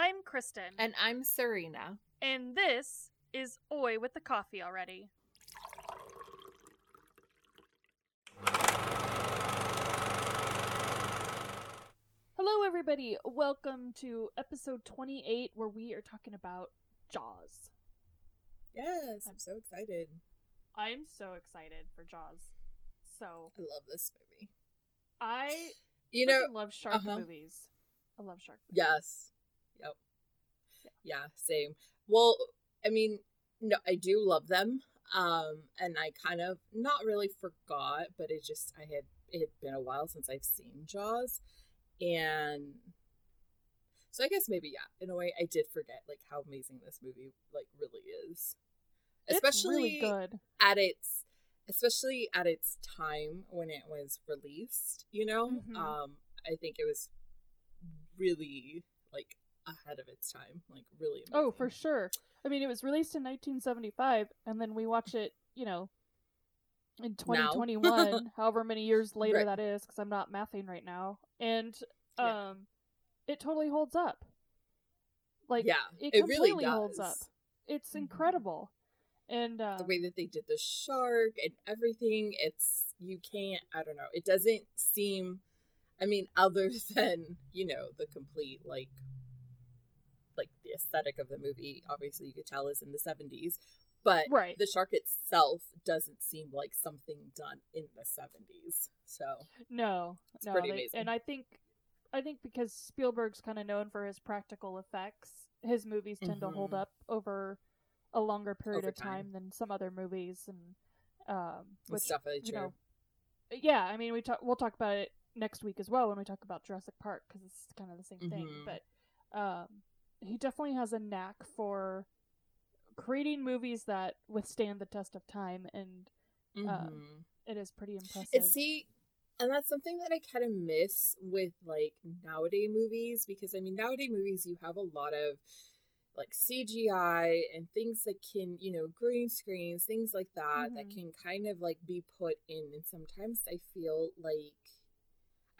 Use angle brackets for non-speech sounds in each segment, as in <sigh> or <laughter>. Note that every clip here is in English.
I'm Kristen. And I'm Serena. And this is Oi with the Coffee Already. Hello, everybody. Welcome to episode 28, where we are talking about Jaws. Yes, I'm so excited. I'm so excited for Jaws. So I love this movie. I You know, freaking love shark uh-huh. movies. I love shark movies. yes. Yep. Yeah, same. Well, I mean, no, I do love them. Um, and I kind of not really forgot, but it just I had it had been a while since I've seen Jaws. And so I guess maybe yeah, in a way I did forget like how amazing this movie like really is. It's Especially really good. at its especially at its time when it was released you know Mhm. um i think it was really like ahead of its time like really amazing. Oh, for sure. I mean, it was released in 1975, and then we watch it, you know, in <laughs> 2021, however many years later Right. that is, because I'm not mathing right now, and Yeah. um, it totally holds up. Like, yeah it, it really completely holds up. does It's Mhm. incredible, and uh, the way that they did the shark and everything it's you can't i don't know it doesn't seem i mean other <laughs> than you know the complete like the aesthetic of the movie obviously you could tell is in the 70s but right. the shark itself doesn't seem like something done in the 70s so No, It's no, pretty they- amazing. and I think, I think because Spielberg's kind of known for his practical effects, his movies tend to hold Mhm. up over a longer period Over of time. time. than some other movies, and um, which definitely you true know, yeah, I mean, we talk, we'll talk about it next week as well when we talk about Jurassic Park because it's kind of the same thing. Mhm. But um, he definitely has a knack for creating movies that withstand the test of time, and Mhm. it is pretty impressive. And see, and that's something that I kind of miss with like nowadays movies because I mean nowadays movies you have a lot of like CGI and things that can you know green screens things like that that Mhm. can kind of like be put in and sometimes I feel like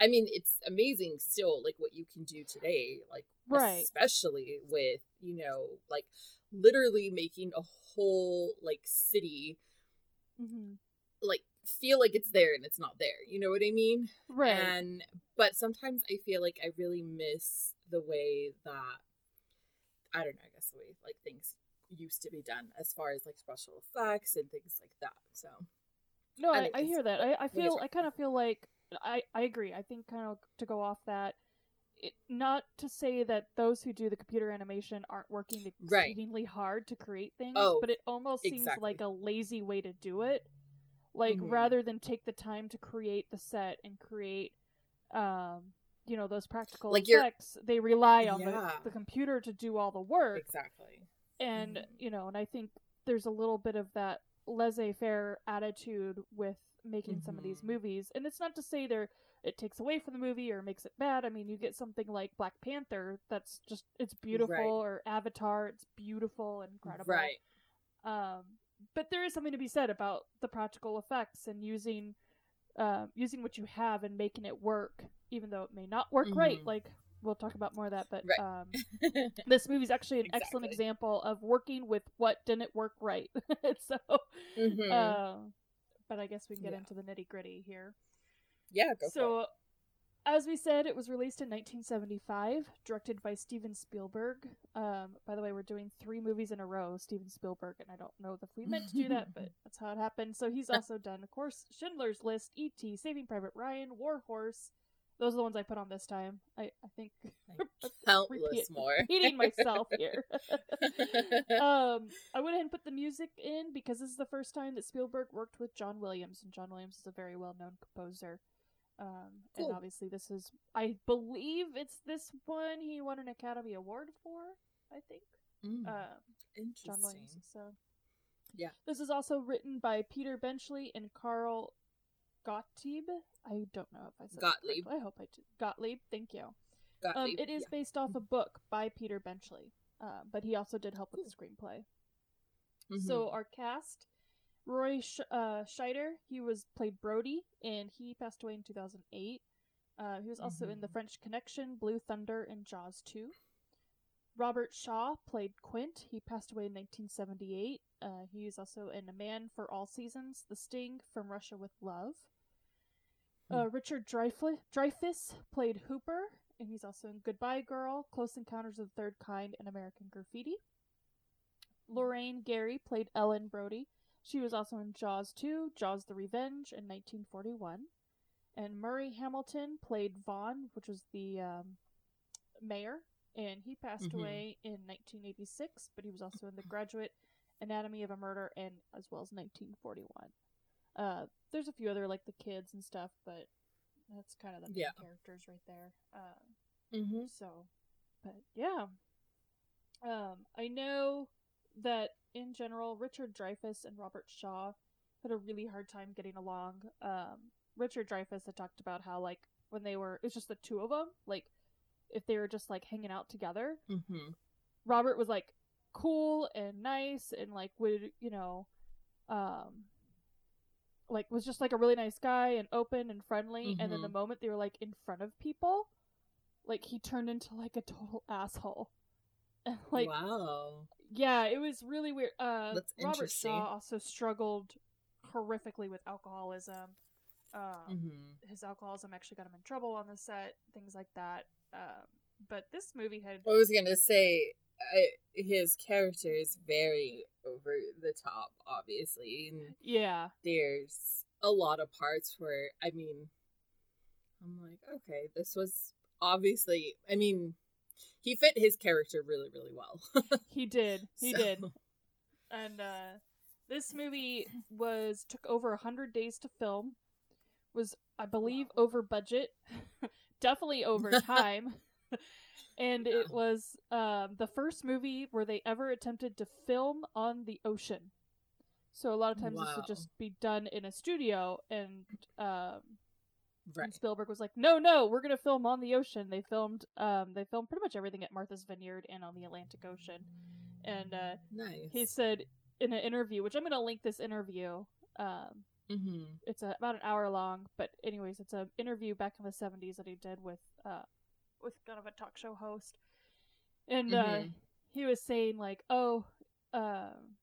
I mean it's amazing still like what you can do today like Right. especially with you know like literally making a whole like city hmm like feel like it's there and it's not there. You know what I mean? Right. And but sometimes I feel like I really miss the way that I don't know, I guess the way like things used to be done as far as like special effects and things like that. So No, I, I hear that. I, I feel I kind of feel like I I agree. I think kind of to go off that, it, not to say that those who do the computer animation aren't working Right. exceedingly hard to create things, Oh, but it almost seems like a lazy way to do it. Like Mhm. rather than take the time to create the set and create, um, you know, those practical Like effects, they rely on Yeah. the, the computer to do all the work exactly. and Mhm. you know and i think there's a little bit of that laissez-faire attitude with making some of these Mhm. movies and it's not to say they're it takes away from the movie or makes it bad i mean you get something like black panther that's just it's beautiful Right. or avatar it's beautiful and incredible Right. um but there is something to be said about the practical effects and using uh, using what you have and making it work even though it may not work right Mhm. like we'll talk about more of that but Right. um <laughs> this movie's actually an excellent example of working with what didn't work right. <laughs> so, Mhm. uh, but I guess we can get Yeah. into the nitty gritty here. yeah, go for it. so, as we said, it was released in 1975, directed by Steven Spielberg. Um, by the way, we're doing three movies in a row, Steven Spielberg, and I don't know if we meant to do that, but <laughs> that's how it happened. So he's <laughs> also done, of course, Schindler's List, E.T., Saving Private Ryan, War Horse. Those are the ones I put on this time. I, I think <laughs> countless repeat- more. repeating myself here. <laughs> um, I went ahead and put the music in because this is the first time that Spielberg worked with John Williams, and John Williams is a very well-known composer. Um, and obviously, this is, I believe it's this one he won an Academy Award for. I think Mm, um, John interesting. Williams. So Yeah. this is also written by Peter Benchley and Carl Gottlieb. I don't know if I said Gottlieb. I hope I did. Gottlieb. Thank you. Um, Gottlieb, it is yeah. based off a book by Peter Benchley, uh, but he also did help with the screenplay. So Mhm. our cast: Roy Sch- uh, Scheider, he was played Brody, and he passed away in 2008. Uh, he was also in The Mhm. French Connection, Blue Thunder, and Jaws 2. Robert Shaw played Quint. He passed away in 1978. Uh, he is also in A Man for All Seasons, The Sting, From Russia with Love. Uh, Richard Dreyfuss, Dreyfuss played Hooper, and he's also in Goodbye Girl, Close Encounters of the Third Kind, and American Graffiti. Lorraine Gary played Ellen Brody. She was also in Jaws 2, Jaws the Revenge in 1941. And Murray Hamilton played Vaughn, which was the um, mayor, and he passed Mhm. away in 1986, but he was also in The Graduate, Anatomy of a Murder, and as well as 1941. Uh, there's a few other, like the kids and stuff, but that's kind of the main Yeah. characters right there. Um, Mm-hmm. so, but yeah. Um, I know that in general, Richard Dreyfuss and Robert Shaw had a really hard time getting along. Um, Richard Dreyfuss had talked about how like when they were, it's just the two of them. Like if they were just like hanging out together, Mm-hmm. Robert was like cool and nice and like would you know, um, like was just like a really nice guy and open and friendly. And then the Mhm. moment they were like in front of people, like he turned into like a total asshole. <laughs> And like wow. yeah, it was really weird. Uh, That's Robert. Shaw also struggled horrifically with alcoholism. Um, Mm-hmm. His alcoholism actually got him in trouble on the set, things like that. Um, but this movie had I was gonna say I, his character is very over the top, obviously, and yeah, there's a lot of parts where I mean, I'm like, okay, this was obviously. I mean, he fit his character really, really well. <laughs> he did. He So- did. And uh, this movie was took over a hundred days to film. Was I believe over budget, <laughs> definitely over <laughs> time, and it was um, the first movie where they ever attempted to film on the ocean. So a lot of times this would just be done in a studio, and um, Right. and Spielberg was like, "No, no, we're gonna film on the ocean." They filmed, um, they filmed pretty much everything at Martha's Vineyard and on the Atlantic Ocean. And uh, Nice. he said in an interview, which I'm gonna link this interview. Um, Mm-hmm. it's a, about an hour long, but anyways, it's an interview back in the '70s that he did with uh, with kind of a talk show host, and uh, Mhm. he was saying like, "Oh, um."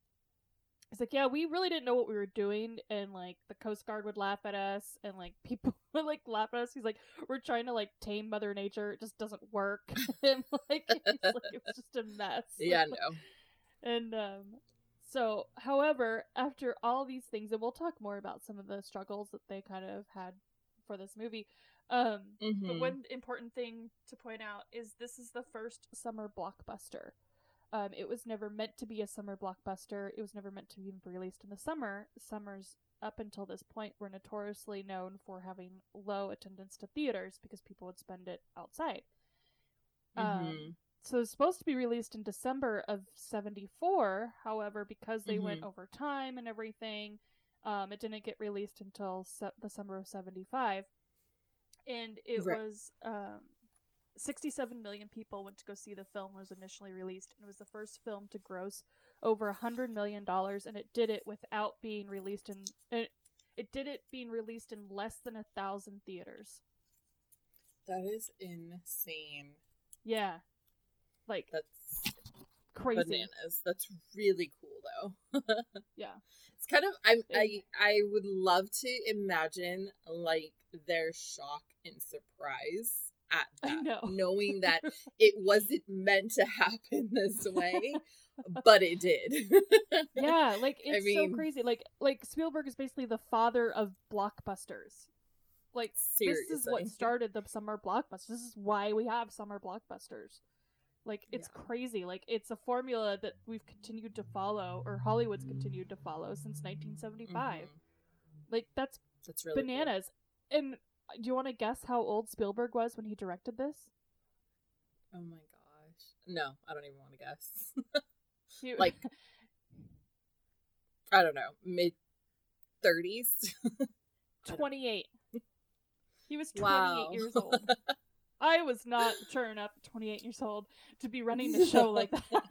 It's like, yeah, we really didn't know what we were doing, and like the Coast Guard would laugh at us, and like people <laughs> would like laugh at us. He's like, we're trying to like tame Mother Nature, it just doesn't work, <laughs> and like, like it was just a mess. <laughs> Yeah, no. And um so however, after all these things and we'll talk more about some of the struggles that they kind of had for this movie. Um Mm-hmm. but one important thing to point out is this is the first summer blockbuster. Um it was never meant to be a summer blockbuster. It was never meant to be released in the summer. Summers up until this point were notoriously known for having low attendance to theaters because people would spend it outside. Mm-hmm. Um, so it's supposed to be released in December of 74. However, because they went Mhm. over time and everything, um, it didn't get released until se- the summer of 75. And it Right. was um, 67 million people went to go see the film was initially released. And it was the first film to gross over $100 million. And it did it without being released in. It, it did it being released in less than a thousand theaters. That is insane. Yeah. Like, That's crazy. bananas. That's really cool though. <laughs> Yeah. It's kind of I'm I I would love to imagine like their shock and surprise at that, know. knowing that <laughs> it wasn't meant to happen this way, but it did. yeah, <laughs> like it's mean- so crazy. Like like Spielberg is basically the father of blockbusters. Like this is what started the summer blockbusters. This is why we have summer blockbusters. Like it's Yeah. crazy. Like it's a formula that we've continued to follow or Hollywood's continued to follow since 1975. Mhm. Like that's That's really cool. bananas. And uh, do you want to guess how old Spielberg was when he directed this? Oh my gosh. No, I don't even want to guess. He- <laughs> Like, I don't know, mid 30s. <laughs> 28. He was 28 Wow. years old. <laughs> I was not sure enough 28 years old to be running the show like <laughs> that.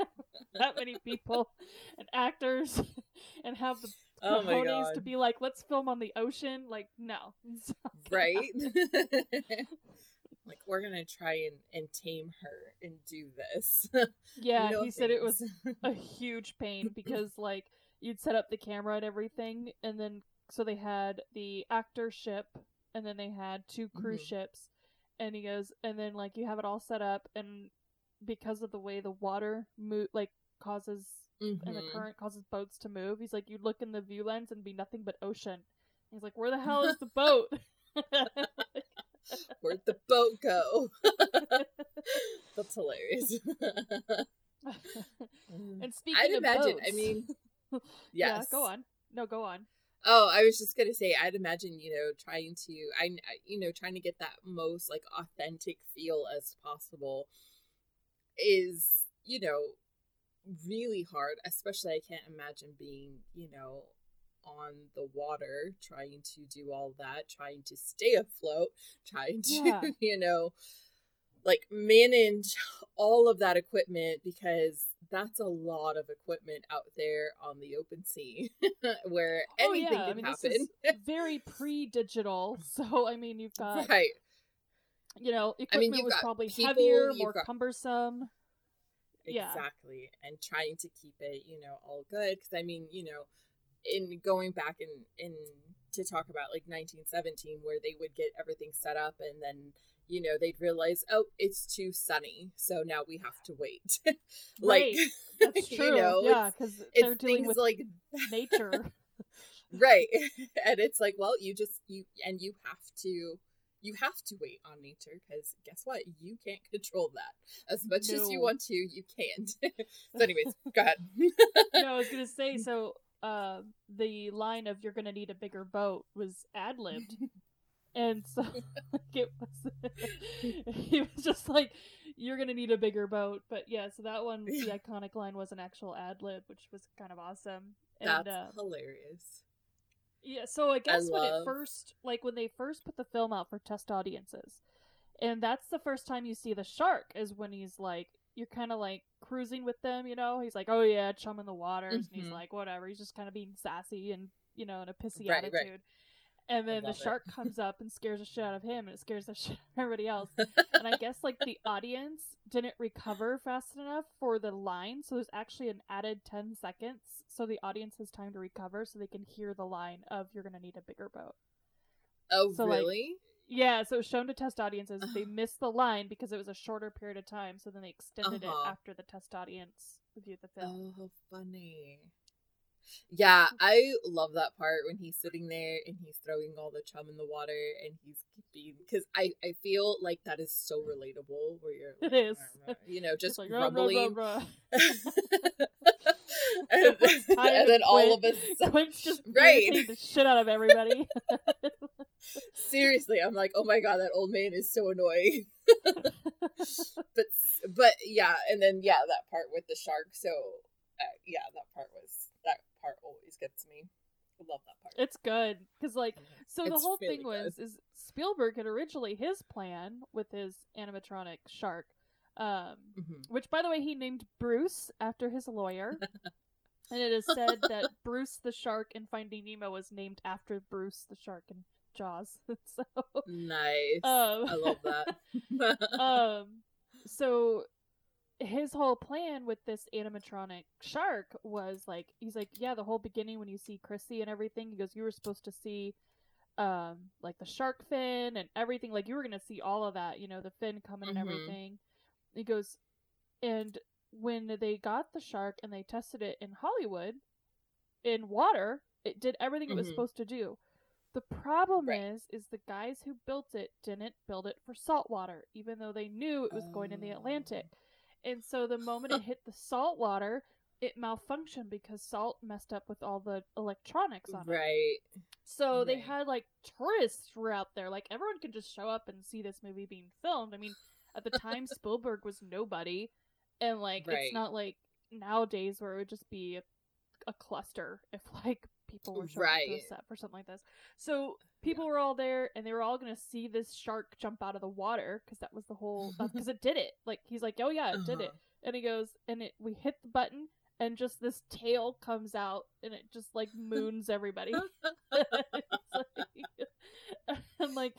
that many people and actors <laughs> and have the oh cojones to be like, let's film on the ocean. Like, no. It's not gonna right? <laughs> Like we're gonna try and, and tame her and do this. Yeah, No he said it was a huge pain because like you'd set up the camera and everything and then so they had the actor ship and then they had two cruise Mhm. ships and he goes and then like you have it all set up and because of the way the water mo- like causes and the Mhm. current causes boats to move he's like you'd look in the view lens and be nothing but ocean he's like where the hell is the boat <laughs> Where'd the boat go? <laughs> That's hilarious. <laughs> and speaking I'd of imagine. boats, I mean, yeah go on no go on Oh, I was just gonna say, I'd imagine, you know, trying to, I, you know, trying to get that most like authentic feel as possible is, you know, really hard. Especially, I can't imagine being, you know, on the water, trying to do all that, trying to stay afloat, trying to, Yeah. <laughs> you know, like manage all of that equipment because that's a lot of equipment out there on the open sea <laughs> where Oh, anything yeah. I can mean, this happen. <laughs> very pre-digital. So I mean, you've got right. you know I mean, equipment was probably people, heavier, more got- cumbersome. Yeah. Exactly. And trying to keep it, you know, all good. Because I mean, you know, in going back in in to talk about like 1917, where they would get everything set up and then you know they'd realize oh it's too sunny so now we have to wait <laughs> like Right. <laughs> That's you true. know, yeah, because they're it's things like nature. <laughs> right and it's like well you just you and you have to you have to wait on nature because guess what you can't control that as much as you want to you can't so anyways go ahead no, I was gonna say so. Uh, the line of "You're gonna need a bigger boat" was ad libbed, and so <laughs> <laughs> like, it was. <laughs> he was just like, "You're gonna need a bigger boat," but yeah. So that one, the iconic line was an actual ad lib, which was kind of awesome. And that's uh, hilarious Yeah, so I guess when it first, like when they first put the film out for test audiences, and that's the first time you see the shark is when he's like, you're kind of like cruising with them, you know? He's like, oh yeah, chum in the waters, and he's Mhm. like, whatever. He's just kind of being sassy and you know in a pissy Right, right. And then the it. shark comes up and scares the shit out of him, and it scares the <laughs> shit out of everybody else. <laughs> and I guess like the audience didn't recover fast enough for the line, so there's actually an added ten seconds, so the audience has time to recover, so they can hear the line of "You're gonna need a bigger boat." oh So, like, Yeah, so it was shown to test audiences. <sighs> They missed the line because it was a shorter period of time, so then they extended Uh-huh. it after the test audience reviewed the film. Oh, how funny. Yeah, I love that part when he's sitting there and he's throwing all the chum in the water and he's keeping because I I feel like that is so relatable where you're <laughs> It like, is. you know <laughs> It's just like, "Rah, rah, rah, rah." and, <laughs> and then all of a sudden Quint's just Right. the shit out of everybody. seriously I'm like oh my god that old man is so annoying but but yeah and then yeah that part with the shark so uh, yeah that part was part always gets me I love that part it's good because, like, so the It's whole really thing was is Spielberg had originally his plan with his animatronic shark, um, Mhm. which by the way he named Bruce after his lawyer. <laughs> and it is said that <laughs> Bruce the shark in Finding Nemo was named after Bruce the shark in Jaws. <laughs> so Nice. Um, I love that. um so his whole plan with this animatronic shark was like he's like yeah the whole beginning when you see Chrissy and everything he goes you were supposed to see um like the shark fin and everything like you were gonna see all of that you know the fin coming and Mhm. everything he goes and when they got the shark and they tested it in Hollywood in water it did everything it was Mhm. supposed to do the problem Right. is, is the guys who built it didn't build it for salt water, even though they knew it was going in the Atlantic. And so the moment it <laughs> hit the salt water, it malfunctioned because salt messed up with all the electronics on it. right. So they had like tourists were out there, like everyone could just show up and see this movie being filmed. I mean, at the <laughs> time Spielberg was nobody, and like Right. it's not like nowadays where it would just be a, a cluster if like people were showing up to Right. set for something like this. So people were all there, and they were all gonna see this shark jump out of the water because that was the whole because it did it. Like he's like, oh yeah, it did it, Uh-huh. and he goes, and it we hit the button. And just this tail comes out, and it just like moons everybody. <laughs> <laughs> It's like-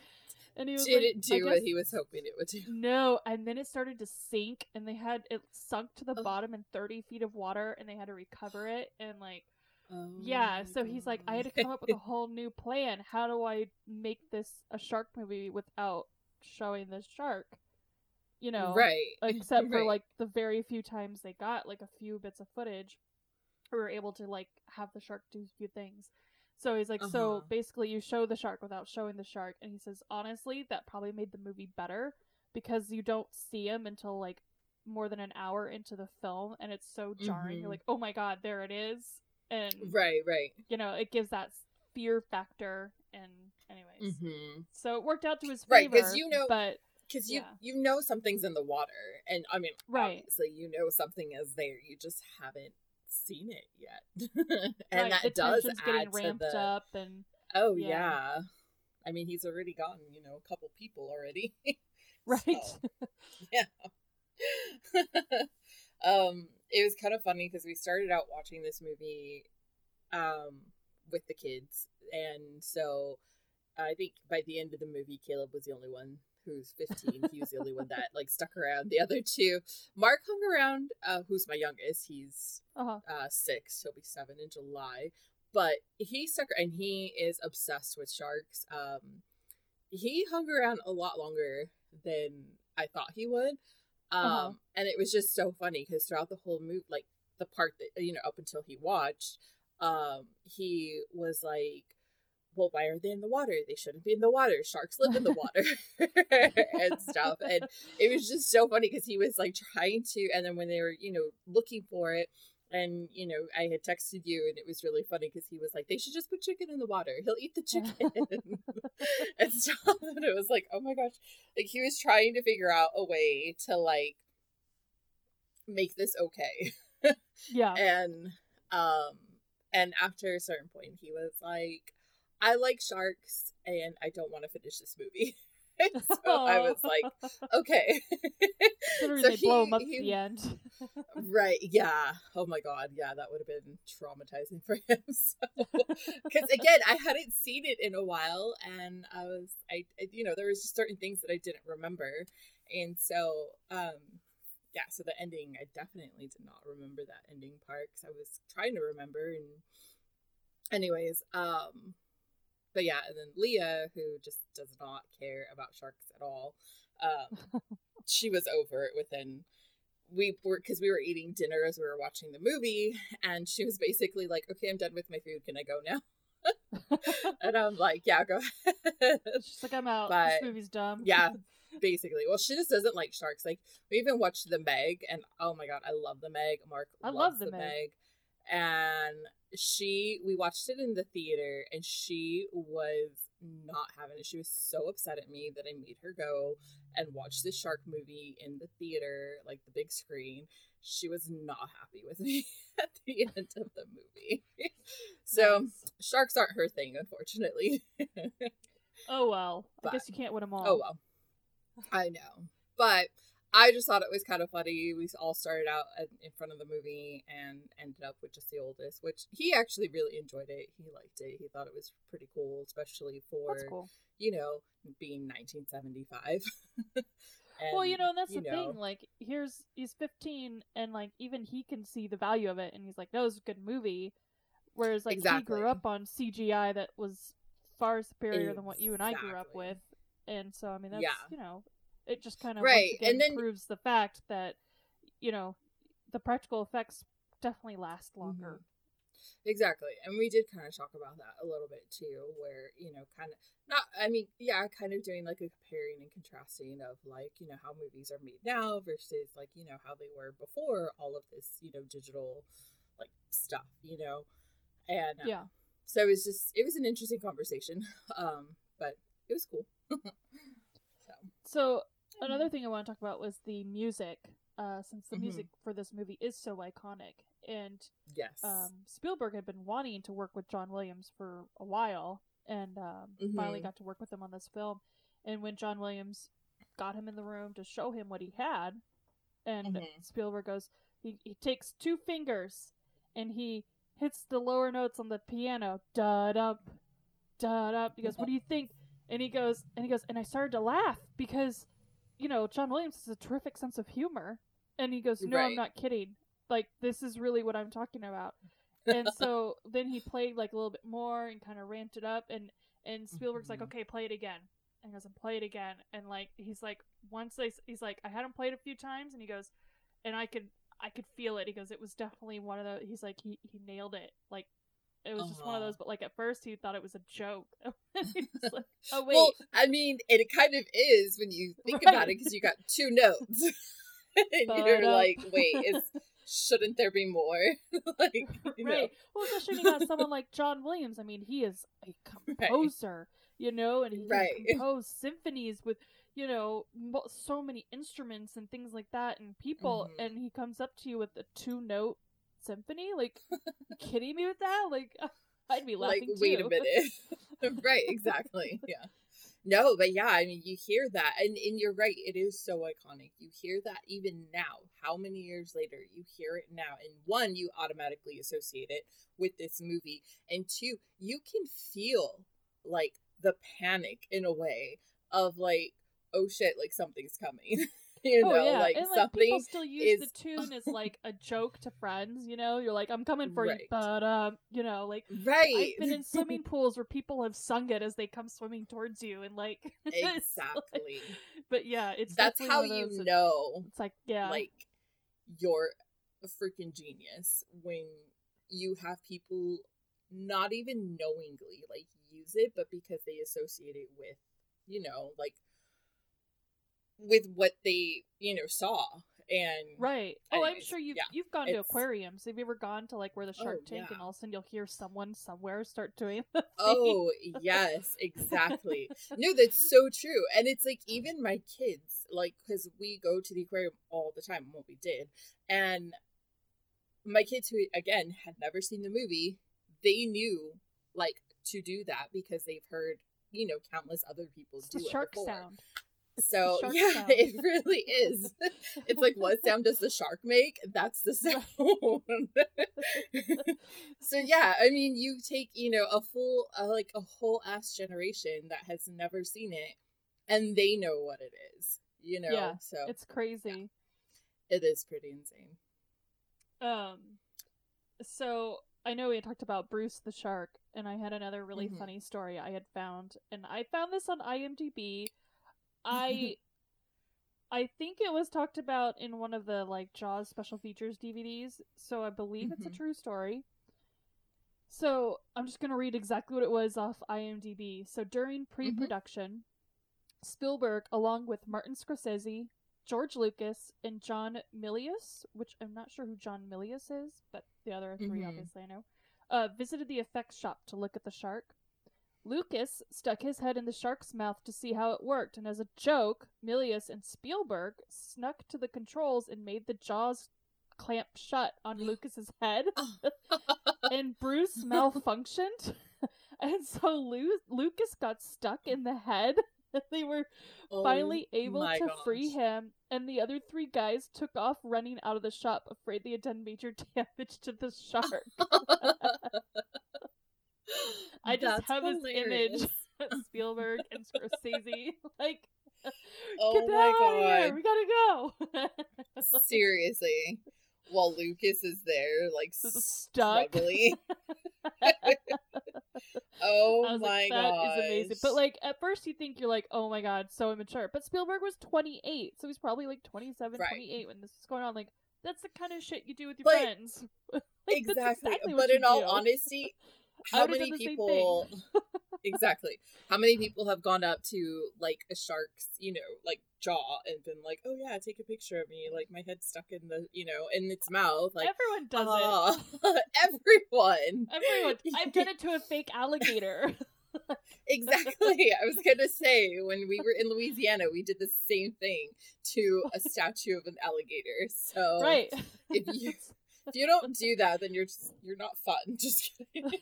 and he was didn't like, do I what he was hoping it would do. <laughs> No, and then it started to sink, and they had it sunk to the Oh. bottom in thirty feet of water, and they had to recover it, and like Oh yeah. So he's like, I had to come up with a <laughs> whole new plan. How do I make this a shark movie without showing the shark? You know, right, <laughs> except for right. like the very few times they got like a few bits of footage we were able to like have the shark do a few things so he's like so Uh-huh. basically you show the shark without showing the shark and he says honestly that probably made the movie better because you don't see him until like more than an hour into the film and it's so jarring you're Mhm. like oh my god there it is and right, right. you know it gives that fear factor and anyways Mm-hmm. so it worked out to his favor Right, favor 'cause you know- but Because you Yeah. you know something's in the water, and I mean, Right. obviously you know something is there. You just haven't seen it yet, <laughs> and right, that the does add getting to the. up and Oh yeah. yeah. I mean, he's already gotten you know a couple people already. <laughs> right So, <laughs> um, it was kind of funny because we started out watching this movie, um, with the kids, and so I think by the end of the movie, Caleb was the only one who's 15. he was the only one that like stuck around. The other two, Mark hung around. Uh, who's my youngest? He's uh-huh uh six. He'll be seven in July. But he stuck, and he is obsessed with sharks. Um, he hung around a lot longer than I thought he would. Um, Uh-huh. and it was just so funny because throughout the whole movie, like the part that you know, up until he watched, um, he was like, "Well, why are they in the water? They shouldn't be in the water. Sharks live in the water <laughs> and stuff." And it was just so funny because he was like trying to, and then when they were, you know, looking for it, and you know, I had texted you, and it was really funny because he was like, "They should just put chicken in the water. He'll eat the <laughs> chicken." <laughs> and stuff. <laughs> And it was like, oh my gosh. Like he was trying to figure out a way to like make this okay. yeah And um and after a certain point he was like, I like sharks and I don't want to finish this movie. <laughs> so I was like, <laughs> okay. <laughs> So they blow him he- at he- the end. Right. Yeah. Oh my God. Yeah, that would have been traumatizing for him. Because again, I hadn't seen it in a while, and I was, I, I- you know, there was just certain things that I didn't remember, and so, um, yeah. So the ending, I definitely did not remember that ending part because I was trying to remember, and anyways, um, but yeah, and then Leah, who just does not care about sharks at all, um, <laughs> she was over it within we were because we were eating dinner as we were watching the movie and she was basically like okay i'm done with my food. Can i go now? <laughs> And i'm like yeah go ahead. She's like, I'm out. But- this movie's dumb. yeah <laughs> basically. Well she just doesn't like sharks. Like we even watched the meg and oh my god i love the meg. Mark I love loves The the Meg. meg. And she we watched it in the theater and she was not having it she was so upset at me that i made her go and watch the shark movie in the theater like the big screen she was not happy with <laughs> me at the end of the movie <laughs> so Nice. sharks aren't her thing unfortunately <laughs> Oh well. I guess you can't win them all. Oh well. I know. But I just thought it was kind of funny. We all started out in front of the movie and ended up with just the oldest, which he actually really enjoyed it. He liked it. He thought it was pretty cool, especially for, cool. you know, being 1975. <laughs> well, you know, and that's the know, thing. Like, here's he's 15, and like even he can see the value of it, and he's like, "That was a good movie." Whereas, like, he grew up on CGI that was far superior than what you and I grew up with, and so I mean, that's Yeah. you know, it just kind of Right, again and then- proves the fact that you know the practical effects definitely last longer. Exactly. And we did kind of talk about that a little bit too, where, you know, kind of not, I mean, yeah, kind of doing like a comparing and contrasting of like, you know, how movies are made now versus like, you know, how they were before all of this, you know, digital like stuff, you know? And uh, Yeah. so it was just, it was an interesting conversation. <laughs> Um, but it was cool. <laughs> so, So another thing I want to talk about was the music. Uh, since the Mhm. music for this movie is so iconic, and yes. um, Spielberg had been wanting to work with John Williams for a while, and um, finally Mhm. got to work with him on this film. And when John Williams got him in the room to show him what he had, and Mhm. Spielberg goes, he, he takes two fingers and he hits the lower notes on the piano, da da da da. He goes, "What do you think?" And he goes, and he goes, and I started to laugh because, you know, John Williams has a terrific sense of humor. And he goes, no, I'm not kidding. Like this is really what I'm talking about. And so <laughs> then he played like a little bit more and kind of ramped it up. And and Spielberg's like, Mhm. okay, play it again. And he goes, and play it again. And like he's like, once they, he's like, I had him played a few times, and he goes, and I could I could feel it. He goes, it was definitely one of the. He's like, he he nailed it. Like it was just one of those. But like at first he thought it was a joke. <laughs> Was like, <laughs> oh wait, Well, I mean, it kind of is when you think Right. about it because you got two notes, <laughs> and But, you're um, like, wait, is shouldn't there be more? like, you know. right. Well, especially when you got someone like John Williams. I mean, he is a composer, you know, and he Right. compose symphonies with, you know, so many instruments and things like that and people. Mhm. And he comes up to you with a two note symphony. Like, kidding me with that? Like, <laughs> I'd be laughing like laughing wait a minute. <laughs> Right exactly <laughs> yeah. No but yeah i mean you hear that and and you're right it is so iconic. You hear that even now. How many years later you hear it now and one you automatically associate it with this movie and two you can feel like the panic in a way of like oh shit like something's coming you oh yeah, like and like something people still use is- the tune as like a joke to friends. You know, you're like, I'm coming for Right. you, but um, you know, like right I've been in swimming <laughs> pools where people have sung it as they come swimming towards you, and like <laughs> it's like- exactly but yeah, it's that's how you that- know It's like yeah, like you're a freaking genius when you have people not even knowingly like use it but because they associate it with you know like with what they you know saw and right. Oh, I'm sure you've yeah, you've gone to aquariums. Have you ever gone to like where the oh, Shark Oh, Tank yeah. and all of a sudden you'll hear someone somewhere start doing <laughs> oh yes exactly <laughs> no that's so true and it's like even my kids like because we go to the aquarium all the time well we did and my kids who again had never seen the movie they knew like to do that because they've heard you know countless other people It's do the it shark before. sound. So <laughs> yeah sound. it really is it's like what sound does the shark make that's the sound <laughs> so yeah i mean you take you know a full uh, like a whole ass generation that has never seen it and they know what it is you know Yeah, so It's crazy. it is pretty insane Um, so I know we had talked about Bruce the shark, and I had another really Mhm. funny story I had found, and I found this on IMDb. I, I think it was talked about in one of the like Jaws special features DVDs, so I believe it's a Mhm. true story. So I'm just gonna read exactly what it was off IMDb. So during pre-production, Spielberg, along with Martin Scorsese, George Lucas, and John Milius, which I'm not sure who John Milius is, but the other 3 Mhm. obviously I know, uh, visited the effects shop to look at the shark. Lucas stuck his head in the shark's mouth to see how it worked, and as a joke, Milius and Spielberg snuck to the controls and made the jaws clamp shut on Lucas's head, <laughs> <laughs> and Bruce malfunctioned, <laughs> and so Lu- Lucas got stuck in the head. they were Oh finally able to free him, and the other three guys took off running out of the shop, afraid they had done major damage to the shark. <gasps> I just That's have this hilarious. <laughs> image Spielberg and Scorsese, <laughs> like, Oh get the my hell out of here, God. we gotta go. <laughs> seriously while lucas is there like Stuck. struggling oh my like, god that is amazing. But like at first you think you're like, oh my god, so immature. But Spielberg was 28, so he's probably like 27, Right. 28 when this is going on. Like that's the kind of shit you do with your Like, friends. Like, exactly, what but in all do. honesty how many people <laughs> exactly how many people have gone up to like a shark's you know like jaw and been like oh yeah take a picture of me like my head's stuck in the you know in its mouth like Everyone does it. "Ah." <laughs> everyone Everyone. <laughs> I've done it to a fake alligator. Exactly. I was gonna say when we were in Louisiana, we did the same thing to a statue of an alligator. So right. if you if you don't do that, then you're just you're not fun. <laughs> Just kidding. <laughs>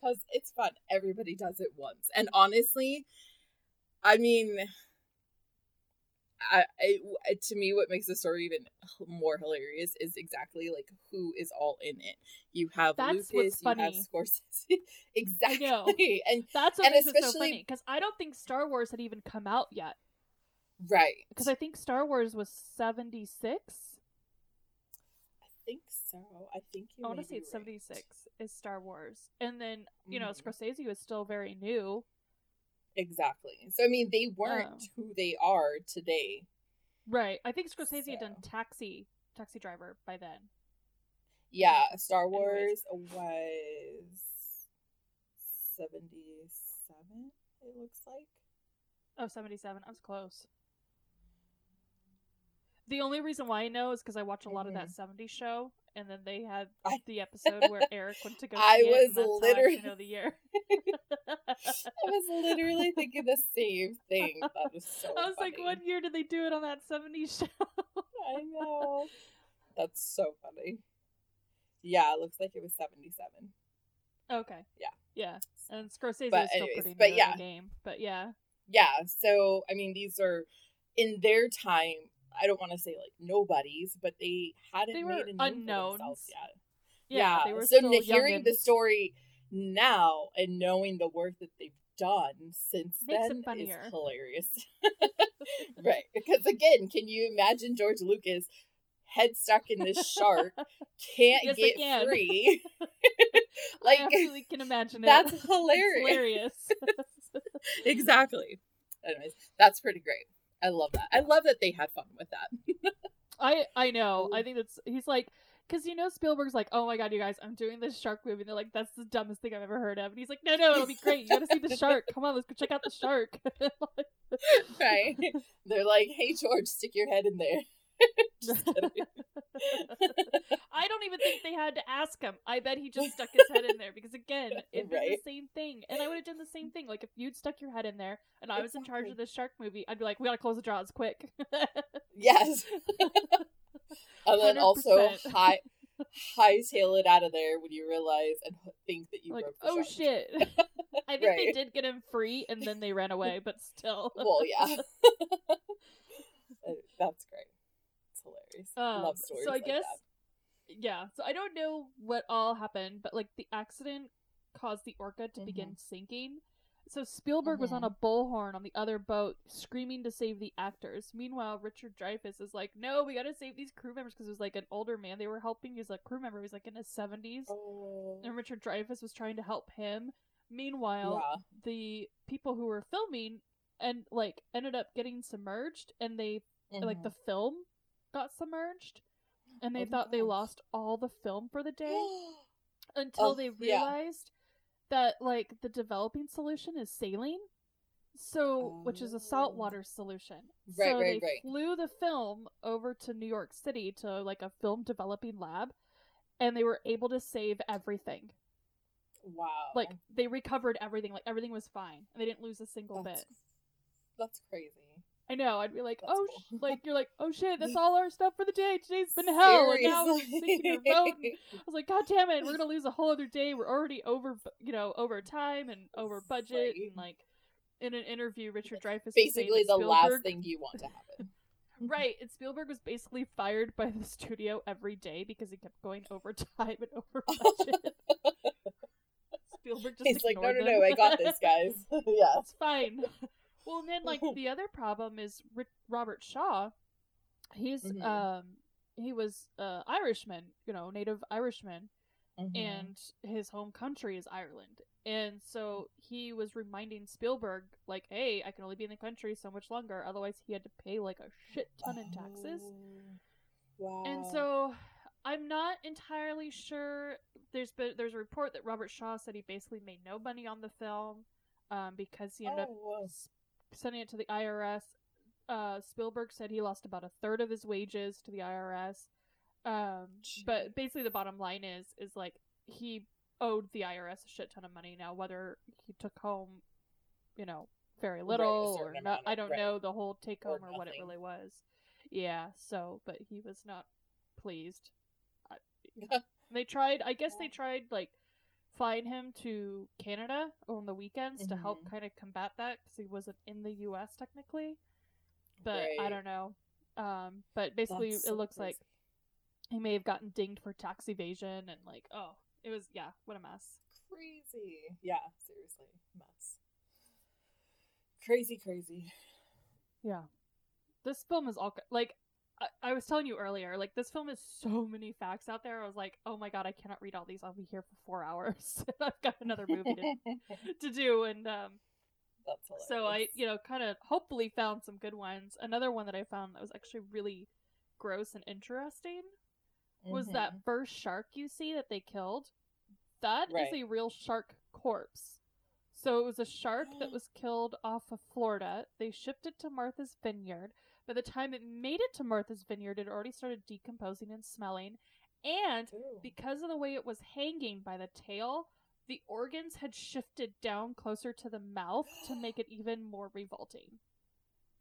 Because it's fun. Everybody does it once. And honestly, I mean, I, I, to me, what makes the story even more hilarious is exactly like who is all in it. You have That's Lucas, you have. Scorsese, <laughs> exactly, and That's what And makes it so especially- funny because I don't think Star Wars had even come out yet. right. Because I think Star Wars was seventy six. I think so. I think you. I want to say it's right. seventy six is Star Wars, and then you know Mhm. Scorsese was still very new. Exactly. So I mean, they weren't Oh. who they are today. Right. I think Scorsese had done Taxi, Taxi Driver by then. Yeah, Star Anyways. Wars was seventy-seven. It looks like. Oh, 77. I was close. The only reason why I know is because I watch a lot of that 70s show, and then they had Mm-hmm. The episode where Eric went to go <laughs> I was literally- know the year. <laughs> I was literally thinking the same thing. That was <laughs> so. I was like, what year did they do it on that 70s show? I know. That's so funny. Yeah, it looks like it was seventy-seven. okay. Yeah. Yeah. And Scorsese But is still anyways, pretty but new yeah. in the game. But yeah. Yeah, so I mean, these are in their time. I don't want to say like nobodies, but they hadn't They made a name for themselves yet. Yeah. Were so hearing the story now and knowing the work that they've done since Makes then is hilarious. <laughs> right, because again, can you imagine George Lucas head stuck in this shark, <laughs> can't Yes, get can. free? <laughs> I like absolutely can imagine it. that's It's hilarious. hilarious. exactly. Anyways, that's pretty great. I love that. I love that they had fun with that. I I know. I think that's he's like because you know Spielberg's like, oh my god, you guys, I'm doing this shark movie. And they're like, that's the dumbest thing I've ever heard of. And he's like, no, no, it'll be great. You gotta see the shark. Come on, let's go check out the shark. <laughs> right? They're like, "Hey, George, stick your head in there." <laughs> <laughs> I don't even think they had to ask him. I bet he just stuck his head in there because again, <laughs> it'd Right. the same thing, and I would have done the same thing. Like if you'd stuck your head in there and I was in charge of this shark movie, I'd be like, we gotta close the jaws quick. Yes. and then also 100%. high hightail it out of there when you realize and think that you like, broke the oh shark. shit. I think they did get him free, and then they ran away, but still. Well, yeah. That's great. Hilarious. Um, Love stories. So I like guess, that. yeah. So I don't know what all happened, but like the accident caused the orca to begin Mm-hmm. sinking. So Spielberg was on a bullhorn on the other boat, screaming to save the actors. Meanwhile, Richard Dreyfuss is like, "No, we got to save these crew members because it was like an older man they were helping. He was a crew member. He was like in his seventies, Oh. and Richard Dreyfuss was trying to help him. Meanwhile, yeah. the people who were filming and like ended up getting submerged, and they like Mhm. the film got submerged and they Oh thought they lost all the film for the day <gasps> until Oh, they yeah. realized that like the developing solution is saline so which is a Oh. saltwater solution Right, so right, they right. flew the film over to new york city to like a film developing lab and they were able to save everything wow. like they recovered everything like everything was fine they didn't lose a single that's, bit that's crazy. I know. I'd be like, That's oh, cool. sh-, like you're like, oh shit, that's <laughs> all our stuff for the day. Today's been hell, and now we're sinking your boat. And I was like, god damn it, we're gonna <laughs> lose a whole other day. We're already over, you know, over time and over budget. Right. And like, in an interview, Richard Dreyfuss Basically, the last thing you want to happen. <laughs> right? And Spielberg was basically fired by the studio every day because he kept going over time and over budget. Spielberg just He's like, no, no, no. I got this, guys. yeah. It's fine. Well, and then like the other problem is Ri- Robert Shaw. He's Mhm. um he was uh Irishman, you know, native Irishman, Mhm. and his home country is Ireland. And so he was reminding Spielberg like, "Hey, I can only be in the country so much longer, otherwise he had to pay like a shit ton in taxes." Oh, Wow. And so I'm not entirely sure. There's been there's a report that Robert Shaw said he basically made no money on the film um, because he ended up Oh, whoa. Sending it to the IRS. Uh, Spielberg said he lost about a third of his wages to the IRS. Um, but basically, the bottom line is is like he owed the IRS a shit ton of money now. Whether he took home, you know, very Right, little or not, I don't right. know the whole take home or, what it really was. Yeah. So, but he was not pleased. I- <laughs> they tried. I guess they tried like flying him to Canada on the weekends to help Mhm. kind of combat that because he wasn't in the U.S. technically. but I don't know. Um, but basically, That's it so looks like he may have gotten dinged for tax evasion and like, oh, it was yeah, what a mess. crazy. Yeah, seriously, mess. Crazy, crazy. Yeah, this film is all like I, I was telling you earlier. Like this film has so many facts out there. I was like, oh my god, I cannot read all these. I'll be here for four hours. <laughs> I've got another movie to, <laughs> to do, and um, That's so I, you know, kind of hopefully found some good ones. Another one that I found that was actually really gross and interesting was that Mhm. first shark you see that they killed. That is Right. a real shark corpse. So it was a shark that <gasps> was killed off of Florida. They shipped it to Martha's Vineyard. By the time it made it to Martha's Vineyard, it already started decomposing and smelling. And Ooh. because of the way it was hanging by the tail, the organs had shifted down closer to the mouth to make it even more revolting.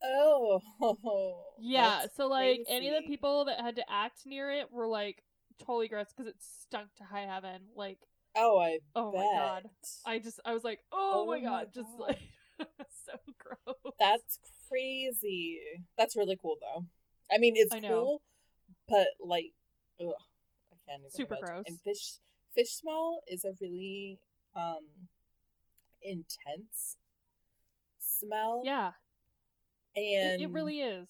Oh, <laughs> Yeah, so like any of the people that had to act near it were like totally gross because it stunk to high heaven. Like, Oh, I oh bet. my god, I just I was like, oh, Oh my my god, just like <laughs> so <laughs> gross. That's crazy. That's really cool, though. I mean, it's I cool, but like, ugh, I can't even. Super imagine. gross. And fish, fish smell is a really um intense smell. yeah, and it, it really is.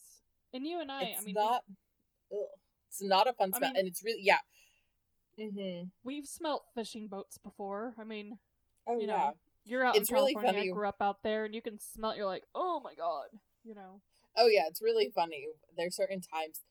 And you and I, I mean, not. ugh, it's not a fun I smell, mean- and it's really yeah. Mm-hmm. we've smelt fishing boats before. I mean, Oh you yeah. know, you're out It's in really California. funny. I grew up out there, and you can smell. it, You're like, oh my god, you know. Oh yeah, it's really funny. There's certain times,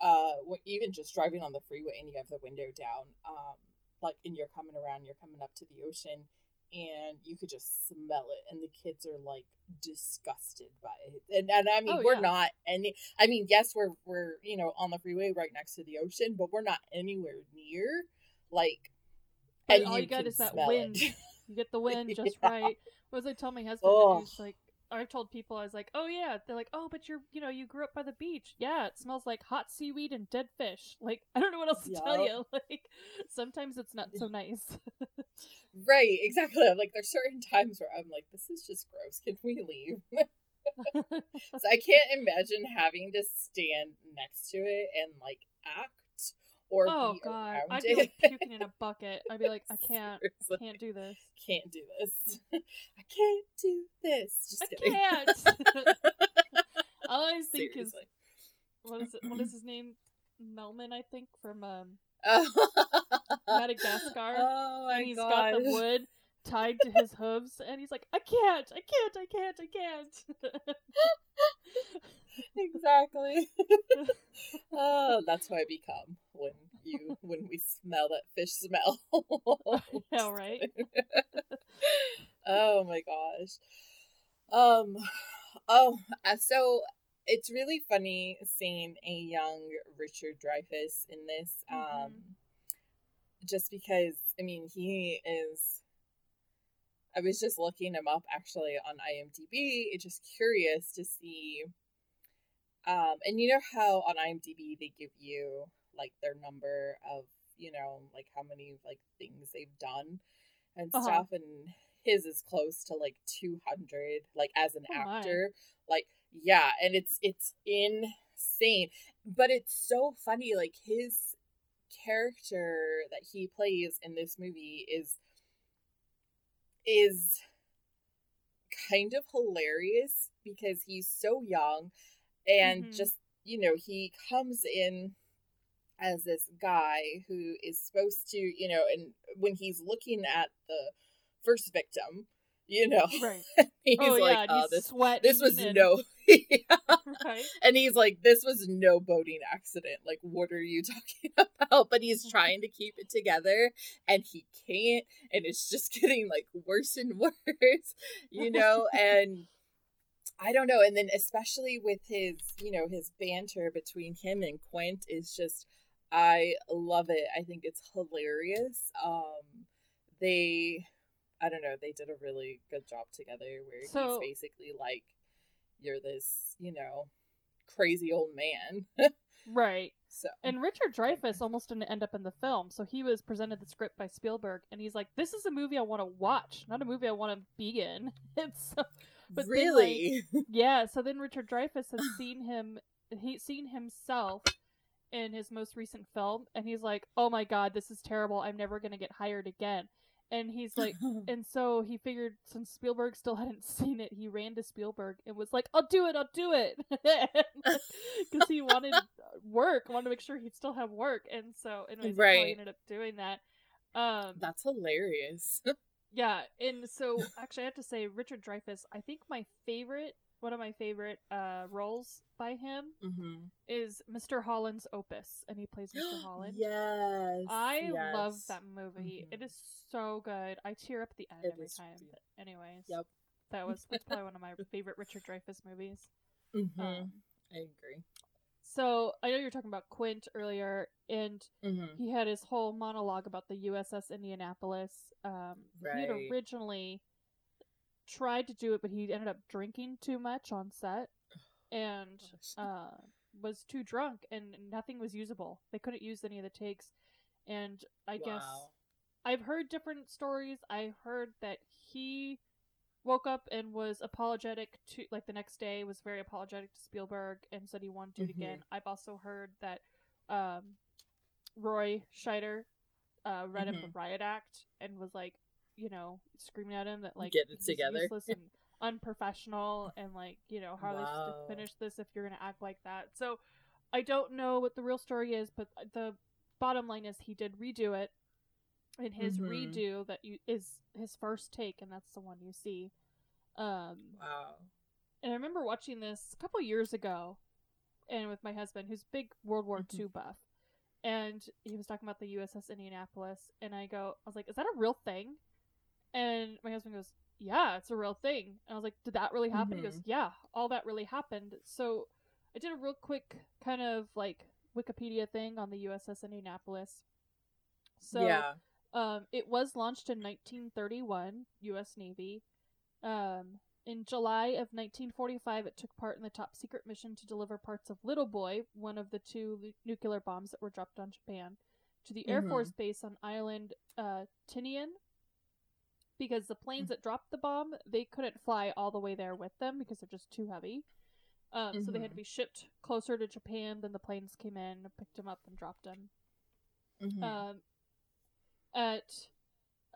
uh, even just driving on the freeway and you have the window down, um, like and you're coming around, you're coming up to the ocean, and you could just smell it, and the kids are like disgusted by it. And and I mean, Oh, we're yeah. not any. I mean, yes, we're we're you know on the freeway right next to the ocean, but we're not anywhere near like. But and all you, got can is that wind. <laughs> You get the wind <laughs> just Yeah. right. What was I telling my husband? Ugh. He was like, I've told people, I was like, oh yeah. They're like, oh, but you're, you know, you grew up by the beach. Yeah, it smells like hot seaweed and dead fish. Like, I don't know what else to tell you. <laughs> Like, sometimes it's not so <laughs> nice. Right, exactly. I'm like, there's certain times where I'm like, this is just gross. Can we leave? so I can't imagine having to stand next to it and like act or oh god, I'd be like puking in a <laughs> bucket. I'd be like, I can't, Seriously, can't do this. can't do this. <laughs> I can't do this. Just I kidding. can't. <laughs> All I think is what is it? What is his name? Melman, I think, from um, Oh. Madagascar. Oh and he's gosh. got the wood tied to his hooves, and he's like, I can't, I can't, I can't, I can't. Exactly. <laughs> oh, that's who I become when you when we smell that fish smell. <laughs> know, right? <laughs> oh my gosh. Um. Oh, uh, so it's really funny seeing a young Richard Dreyfuss in this. Um, Mhm. just because I mean he is. I was just looking him up actually on IMDb. It's just curious to see. Um, and you know how on IMDb they give you like their number of you know like how many like things they've done and Uh-huh. stuff, and his is close to like two hundred like as an Oh my. actor. Like yeah, and it's it's insane, but it's so funny. Like his character that he plays in this movie is is kind of hilarious because he's so young and Mhm. just you know he comes in as this guy who is supposed to you know and when he's looking at the first victim you know right. <laughs> he's oh like yeah, oh he's this sweating. this was and- no <laughs> right. <laughs> and he's like, this was no boating accident. Like, what are you talking about? But he's trying to keep it together and he can't. And it's just getting like worse and worse, you know? and I don't know. And then, especially with his, you know, his banter between him and Quint is just, I love it. I think it's hilarious. Um, they, I don't know, they did a really good job together where So- he's basically like, you're this, you know, crazy old man. <laughs> Right. so And Richard Dreyfuss almost didn't end up in the film, so he was presented the script by Spielberg, and he's like, "This is a movie I want to watch, not a movie I want to be in." <laughs> It's so, But then, like, really? <laughs> Yeah, so then Richard Dreyfuss has <sighs> seen him he seen himself in his most recent film and he's like, "Oh my god, this is terrible. I'm never going to get hired again." And he's like <laughs> and so he figured since Spielberg still hadn't <laughs> seen it, he ran to Spielberg and was like, "I'll do it. I'll do it." Cuz he wanted work, wanted to make sure he'd still have work. And so anyways, right. he ended up doing that. Um That's hilarious. Yeah, and so actually I have to say Richard Dreyfuss, I think my favorite one of my favorite uh, roles by him mm-hmm. is Mr. Holland's Opus, and he plays Mr. <gasps> Holland. yes, I yes. love that movie. Mm-hmm. It is so good. I tear up at the end it every time. But anyways, yep, that was that's probably <laughs> one of my favorite Richard Dreyfuss movies. Mm-hmm. Um, I agree. So I know you were talking about Quint earlier, and mm-hmm. he had his whole monologue about the USS Indianapolis. Um, right. He had originally tried to do it, but he ended up drinking too much on set and <sighs> uh, was too drunk, and nothing was usable. They couldn't use any of the takes, and I wow. guess I've heard different stories. I heard that he woke up and was apologetic to like the next day was very apologetic to Spielberg and said he wanted to do it mm-hmm. again. I've also heard that um, Roy Scheider uh, read mm-hmm. him the riot act and was like, you know, screaming at him that like get it together, useless and <laughs> unprofessional, and like you know how wow. they finish this if you're gonna act like that? So I don't know what the real story is, but the bottom line is he did redo it, and his mm-hmm. redo that you is his first take, and that's the one you see. Um, wow. And I remember watching this a couple years ago, and with my husband, who's big World War mm-hmm. II buff, and he was talking about the USS Indianapolis, and I go, I was like, "Is that a real thing?" And my husband goes, Yeah, it's a real thing. And I was like, Did that really happen? Mm-hmm. He goes, Yeah, all that really happened. So I did a real quick kind of like Wikipedia thing on the USS Indianapolis. So yeah. Um, it was launched in 1931, U.S. Navy. Um, in July of 1945, it took part in the top secret mission to deliver parts of Little Boy, one of the two l- nuclear bombs that were dropped on Japan, to the Air Mhm. Force Base on island uh, Tinian. Because the planes that dropped the bomb, they couldn't fly all the way there with them because they're just too heavy. Um, So they had to Mhm. be shipped closer to Japan. Then the planes came in, picked them up, and dropped them. Mhm. Um, at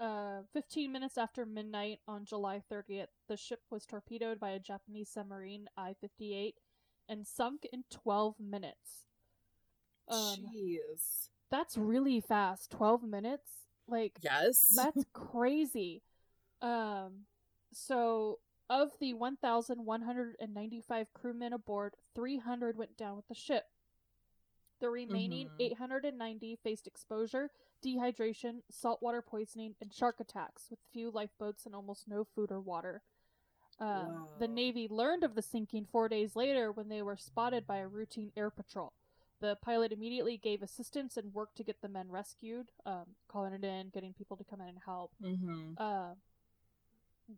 uh, 15 minutes after midnight on July 30th, the ship was torpedoed by a Japanese submarine, I 58, and sunk in 12 minutes. Um, Jeez. that's really fast. 12 minutes? Like, Yes. <laughs> that's crazy. Um, so, of the 1,195 crewmen aboard, 300 went down with the ship. The remaining Mhm. 890 faced exposure, dehydration, saltwater poisoning, and shark attacks, with few lifeboats and almost no food or water. Um, The Navy learned of the sinking four days later when they were spotted by a routine air patrol. The pilot immediately gave assistance and worked to get the men rescued, um, calling it in, getting people to come in and help. Mm-hmm. Uh,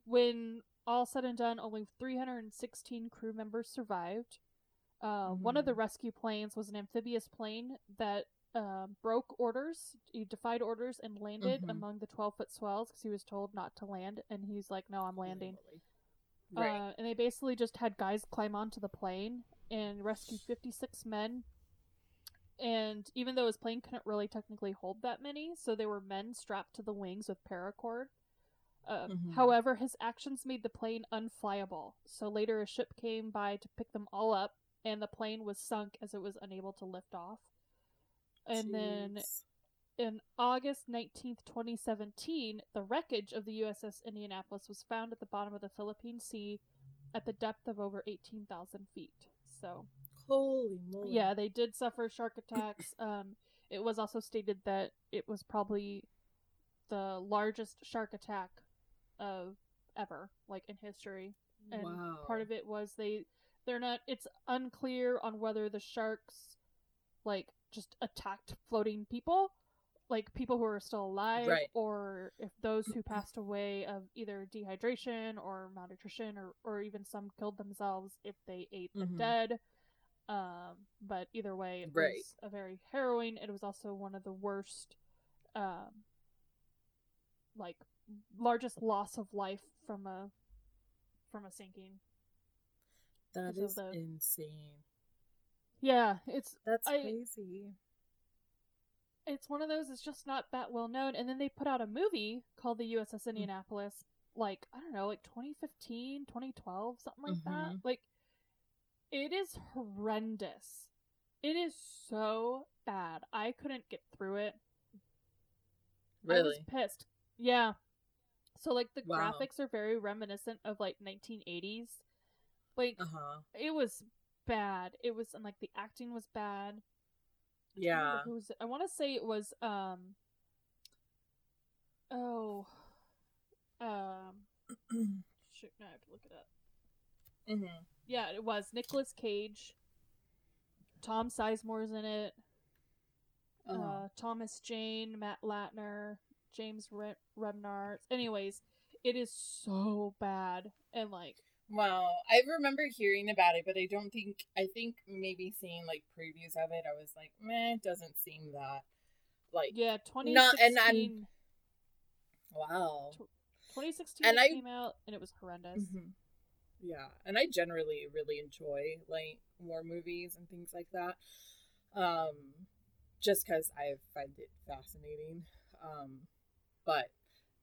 when all said and done, only 316 crew members survived. Uh, One of the Mhm. rescue planes was an amphibious plane that uh, broke orders. He defied orders and landed Mhm. among the 12 foot swells because he was told not to land. And he's like, No, I'm landing. Right. Uh, and they basically just had guys climb onto the plane and rescue 56 men. And even though his plane couldn't really technically hold that many, so there were men strapped to the wings with paracord. Uh, Mhm. However, his actions made the plane unflyable. So later, a ship came by to pick them all up, and the plane was sunk as it was unable to lift off. And then in August 19th, 2017, the wreckage of the USS Indianapolis was found at the bottom of the Philippine Sea at the depth of over 18,000 feet. So, Holy moly. yeah, they did suffer shark attacks. <clears throat> Um, it was also stated that it was probably the largest shark attack of ever, like in history. And wow. part of it was they they're not it's unclear on whether the sharks like just attacked floating people like people who are still alive Right. or if those who passed away of either dehydration or malnutrition or, or even some killed themselves if they ate the Mhm. dead um but either way it Right. was a very harrowing it was also one of the worst um like largest loss of life from a from a sinking. That is the- insane. Yeah, it's That's I- crazy. it's one of those it's just not that well known and then they put out a movie called the Mm. uss indianapolis like i don't know like 2015 2012 something like that Mhm. like it is horrendous it is so bad i couldn't get through it Really? i was pissed yeah so like the Wow. graphics are very reminiscent of like 1980s like Uh huh. it was bad it was and like the acting was bad I Yeah. was. I want to say it was um oh um <clears throat> shoot now I have to look it up. hmm Yeah, it was Nicolas Cage. Tom Sizemore's in it. Oh. Uh, Thomas Jane, Matt Lanter, James Re- Remnar. Anyways, it is so bad and like Wow, I remember hearing about it, but I don't think I think maybe seeing like previews of it, I was like, meh, it doesn't seem that like yeah, 2016 Not- and I'm- wow. 2016 and it I- came out and it was horrendous. Mhm. Yeah, and I generally really enjoy like war movies and things like that. Um, just because I find it fascinating. Um, but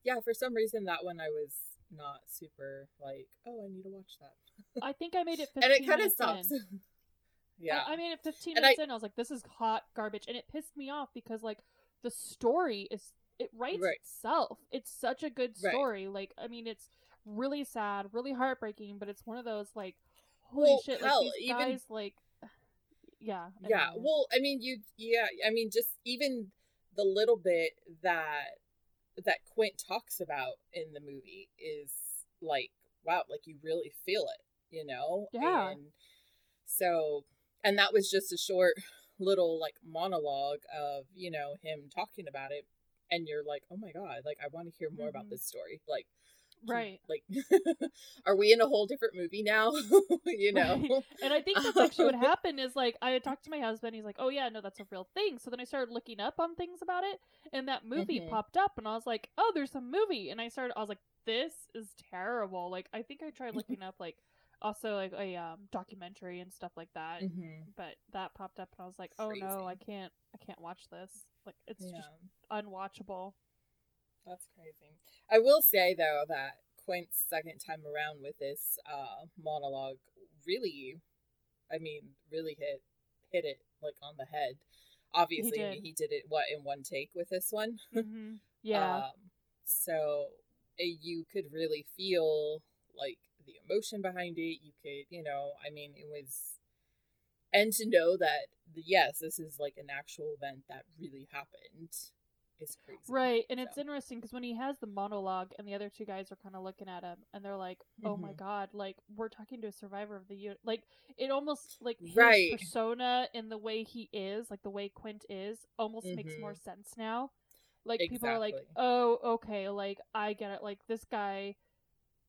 yeah, for some reason that one I was not super like, oh, I need to watch that, <laughs> I think I made it 15 and it kind of stops. in. <laughs> yeah, I, I made it 15 And minutes I- in. I was like, this is hot garbage. And it pissed me off because, like, the story is, it writes Right. itself. It's such a good Right. story. Like, I mean, it's really sad, really heartbreaking, but it's one of those, like, holy Well, shit. hell, like, these even- like, <sighs> yeah. yeah anyways. well i mean you yeah i mean just even the little bit that that quint talks about in the movie is like wow like you really feel it you know Yeah. and so and that was just a short little like monologue of you know him talking about it and you're like oh my god like i want to hear more about Mhm. this story like Right. like <laughs> are we in a whole different movie now <laughs> you know Right. And I think that's <laughs> actually what happened is like I had talked to my husband. He's like, "Oh yeah, no, that's a real thing." So then I started looking up on things about it, and that movie Mhm. popped up, and I was like, "Oh, there's a movie." And I started. I was like, "This is terrible." Like I think I tried looking up like also like a um, documentary and stuff like that, Mhm. but that popped up, and I was like, "Oh no, I can't. I can't watch this. Like it's yeah just unwatchable." That's crazy. I will say though that Quint's second time around with this uh monologue really I mean, really hit hit it like on the head. Obviously I mean, did. he did it what in one take with this one. <laughs> hmm Yeah. Um so uh, you could really feel like the emotion behind it. You could, you know, I mean, it was and to know that yes, this is like an actual event that really happened is crazy. Right, and it's interesting because when he has the monologue, and the other two guys are kind of looking at him, and they're like, "Oh my Mhm. god!" Like we're talking to a survivor of the U. Like it almost like his Right. persona and the way he is, like the way Quint is, almost makes more sense now. Like people are like, "Oh, okay, like I get it." Like this guy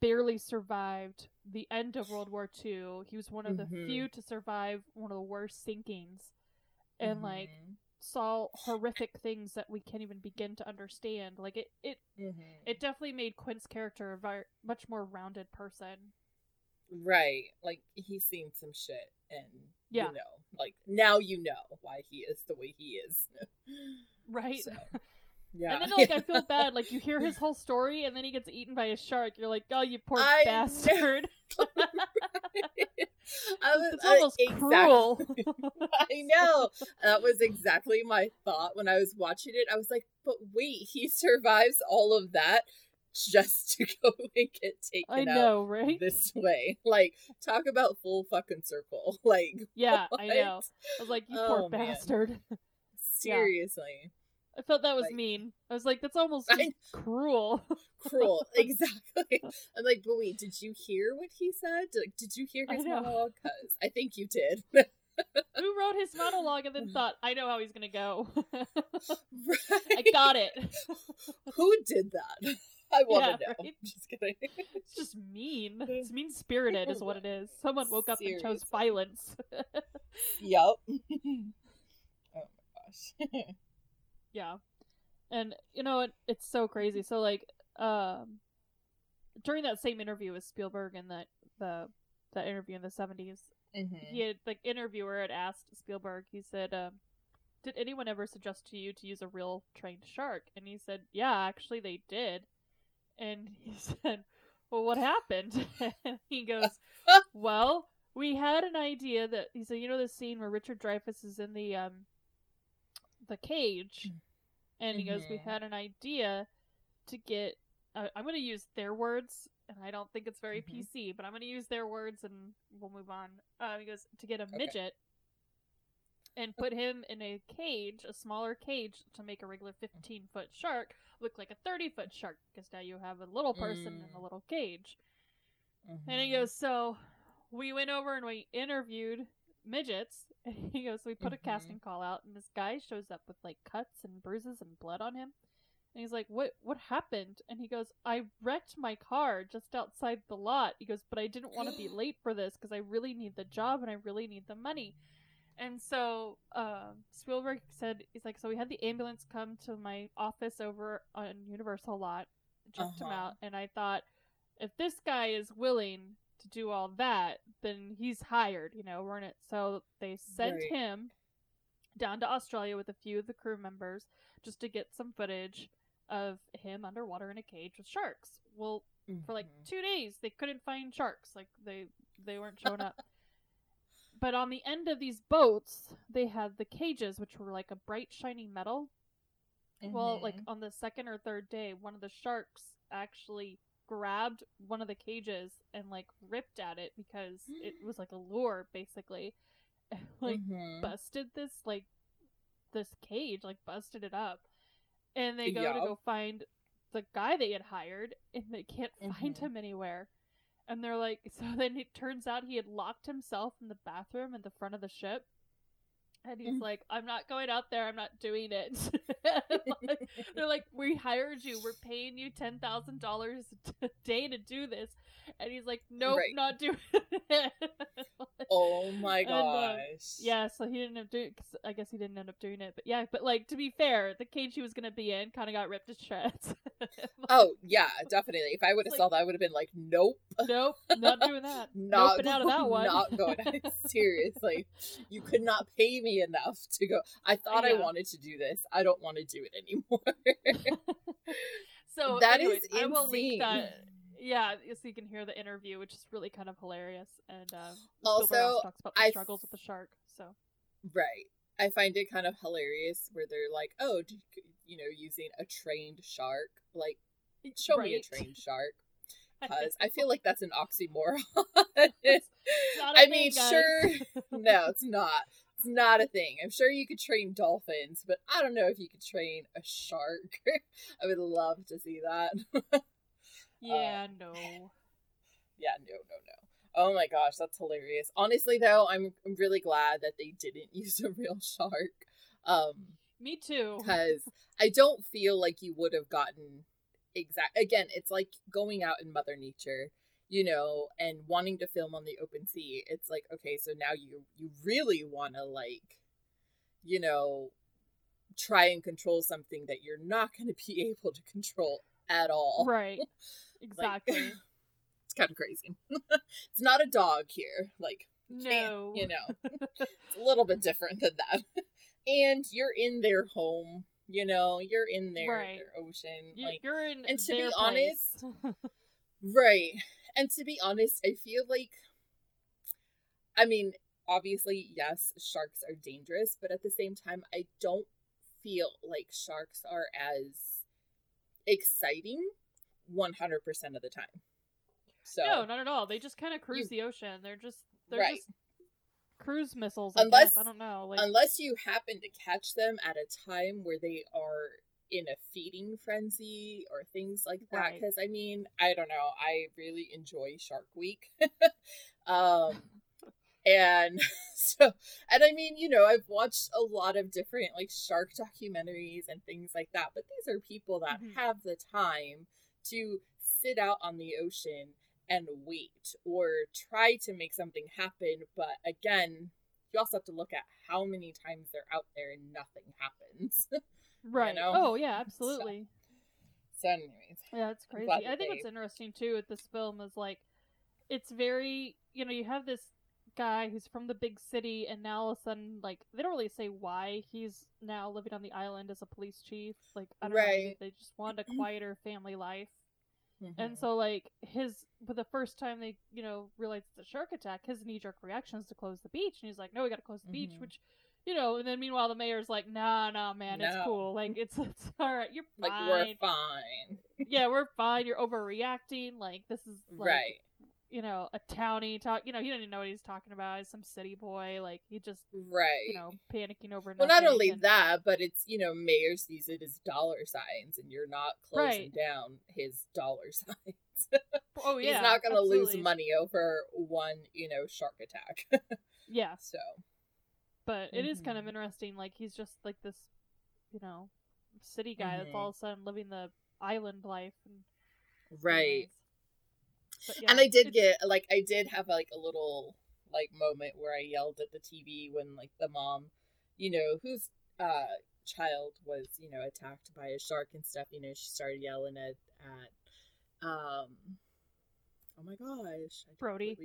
barely survived the end of World War II. He was one of the Mhm. few to survive one of the worst sinkings, and like Mhm. Saw horrific things that we can't even begin to understand. Like it, it, Mhm. it definitely made Quint's character a very, much more rounded person. right. Like he's seen some shit, and Yeah. you know, like now you know why he is the way he is. <laughs> Right. So, <laughs> yeah. And then like I feel <laughs> bad. Like you hear his whole story, and then he gets eaten by a shark. You're like, oh, you poor I bastard. I was it's uh, almost cruel. <laughs> I know. That was exactly my thought when I was watching it. I was like, but wait, he survives all of that just to <laughs> go and get taken I out know, right? this way. Like, talk about full fucking circle. <laughs> Like, Yeah, I know. I was like, you poor Oh, man. bastard. Seriously. I felt that was Like- mean. I was like, that's almost <laughs> I- cruel. <laughs> Cruel. <laughs> exactly. I'm like, but wait, did you hear what he said? Like, did you hear his monologue? Because I think you did. Who wrote his monologue and then thought, I know how he's gonna go. right. I got it. Who did that? I want to Yeah, know. right? Just kidding. It's just mean. It's mean spirited, is what it is. Someone woke up and chose violence. yep. oh my gosh. Yeah, and you know it, it's so crazy. So like, um, during that same interview with Spielberg and that the that interview in the 70s, Mhm. he had the interviewer had asked Spielberg. He said, um, "Did anyone ever suggest to you to use a real trained shark?" And he said, "Yeah, actually they did." And he <laughs> said, "Well, what happened?" and <laughs> he goes, "Well, we had an idea that he said, you know, the scene where Richard Dreyfuss is in the um the cage, and he goes, we Mhm. had an idea to get. Uh, I'm going to use their words, and I don't think it's very Mhm. PC, but I'm going to use their words, and we'll move on. Uh, he goes to get a midget and put him in a cage, a smaller cage, to make a regular 15 foot shark look like a 30 foot shark, because now you have a little person in a Mm. little cage. And he Mhm. goes, so we went over and we interviewed midgets. <laughs> And he goes, we put a Mhm. casting call out, and this guy shows up with like cuts and bruises and blood on him. And he's like, "What? What happened?" And he goes, "I wrecked my car just outside the lot." He goes, "But I didn't want to be <gasps> late for this because I really need the job and I really need the money." And so um, Spielberg said, "He's like, so we had the ambulance come to my office over on Universal lot, checked him Uh-huh. out, and I thought, if this guy is willing to do all that, then he's hired. You know, we're in it. So they sent Right. him down to Australia with a few of the crew members just to get some footage of him underwater in a cage with sharks. Well, for like Mhm. two days they couldn't find sharks. Like they they weren't showing up. but on the end of these boats, they had the cages, which were like a bright shiny metal. Well, like Mhm. on the second or third day, one of the sharks actually grabbed one of the cages and like ripped at it because it <gasps> was like a lure, basically. And, <laughs> like Mhm. busted this like this cage, like busted it up, and they go to go find the guy they had hired, and they can't find Mhm. him anywhere. And they're like, <laughs> so then it turns out he had locked himself in the bathroom in the front of the ship. And he's Mm. like, I'm not going out there. I'm not doing it. <laughs> <laughs> Like, they're like, we hired you. We're paying you ten thousand dollars a day to do this. And he's like, nope, Right. not doing it. <laughs> Oh my And, uh, gosh. Yeah, so he didn't end up doing. Cause I guess he didn't end up doing it, but yeah. But like to be fair, the cage he was gonna be in kind of got ripped to shreds. Oh yeah, definitely. If I would have saw that, I would have been like, nope, nope, not doing that. not Noping out of that one. Not going. Seriously, you could not pay me enough to go. I thought I wanted to do this. I don't want to do it anymore. <laughs> so That is anyways, I will link insane. that. Yeah, so you can hear the interview, which is really kind of hilarious. And uh, Also, talks about the I struggles f- with the shark. So right. I find it kind of hilarious where they're like, "Oh, d- you know, using a trained shark. Like, show me a trained shark." <laughs> Because I feel like that's an oxymoron. It's not <laughs> a I mean, guys. sure. No, it's not. It's not a thing. I'm sure you could train dolphins, but I don't know if you could train a shark. <laughs> I would love to see that. <laughs> yeah, no. <laughs> yeah, no, no, no. Oh my gosh, that's hilarious. Honestly, though, I'm I'm really glad that they didn't use a real shark. Um, Me too. because I don't feel like you would have gotten exact. Again, it's like going out in Mother Nature, you know, and wanting to film on the open sea. It's like okay, so now you you really want to like, you know, try and control something that you're not <laughs> going to be able to control at all. Right. <laughs> Exactly. <laughs> It's kind of crazy. it's not a dog here, like no. you know, it's a little bit different than that. and you're in their home, you know, you're in their, Right. their ocean, You- like You're in and to be their honest, right. And to be honest, I feel like, I mean, obviously, yes, sharks are dangerous, but at the same time, I don't feel like sharks are as exciting 100% of the time. So no, not at all. They just kind of cruise the ocean. They're just they're Right. just cruise missiles. I Unless- guess. I don't know. Like unless you happen to catch them at a time where they are in a feeding frenzy or things like that Right. because i mean i don't know i really enjoy shark week <laughs> um <laughs> and <laughs> so and i mean you know i've watched a lot of different like shark documentaries and things like that but these are people that Mhm. have the time to sit out on the ocean and wait or try to make something happen but again you also have to look at how many times they're out there and nothing happens right. know? Oh yeah, <laughs> absolutely. So, anyways, yeah, it's crazy. I think they- what's interesting too with this film is like, it's very you know you have this guy who's from the big city and now all of a sudden like they don't really say why he's now living on the island as a police chief. Like I don't know, they just wanted a quieter family life. And Mhm. so, like his, for the first time they, you know, realize it's a shark attack, his knee jerk reaction is to close the beach, and he's like, "No, we got to close the beach." Mhm. Which, you know, and then meanwhile the mayor's like, "Nah, nah, man, it's cool. Like it's it's <laughs> all right. You're like fine. we're fine, yeah, we're fine. You're overreacting. Like this is like, right? You know, a townie talk. You know, he didn't even know what he's talking about. He's some city boy. Like he just, Right. you know, panicking over. well, not only and- that, but it's you know, Mayor sees it as dollar signs, and you're not closing Right. down his dollar <laughs> signs. Oh yeah, He's not going to lose money over one, you know, shark attack. <laughs> Yeah, so but it is kind of Mhm. interesting. Like he's just like this, you know, city guy that's Mhm. all of a sudden living the island life. And, right. But and I did get like I did have like a little like moment where I yelled at the TV when like the mom, you know, whose uh child was you know attacked by a shark and stuff. You know, she started yelling at at um, oh my gosh, I Brody.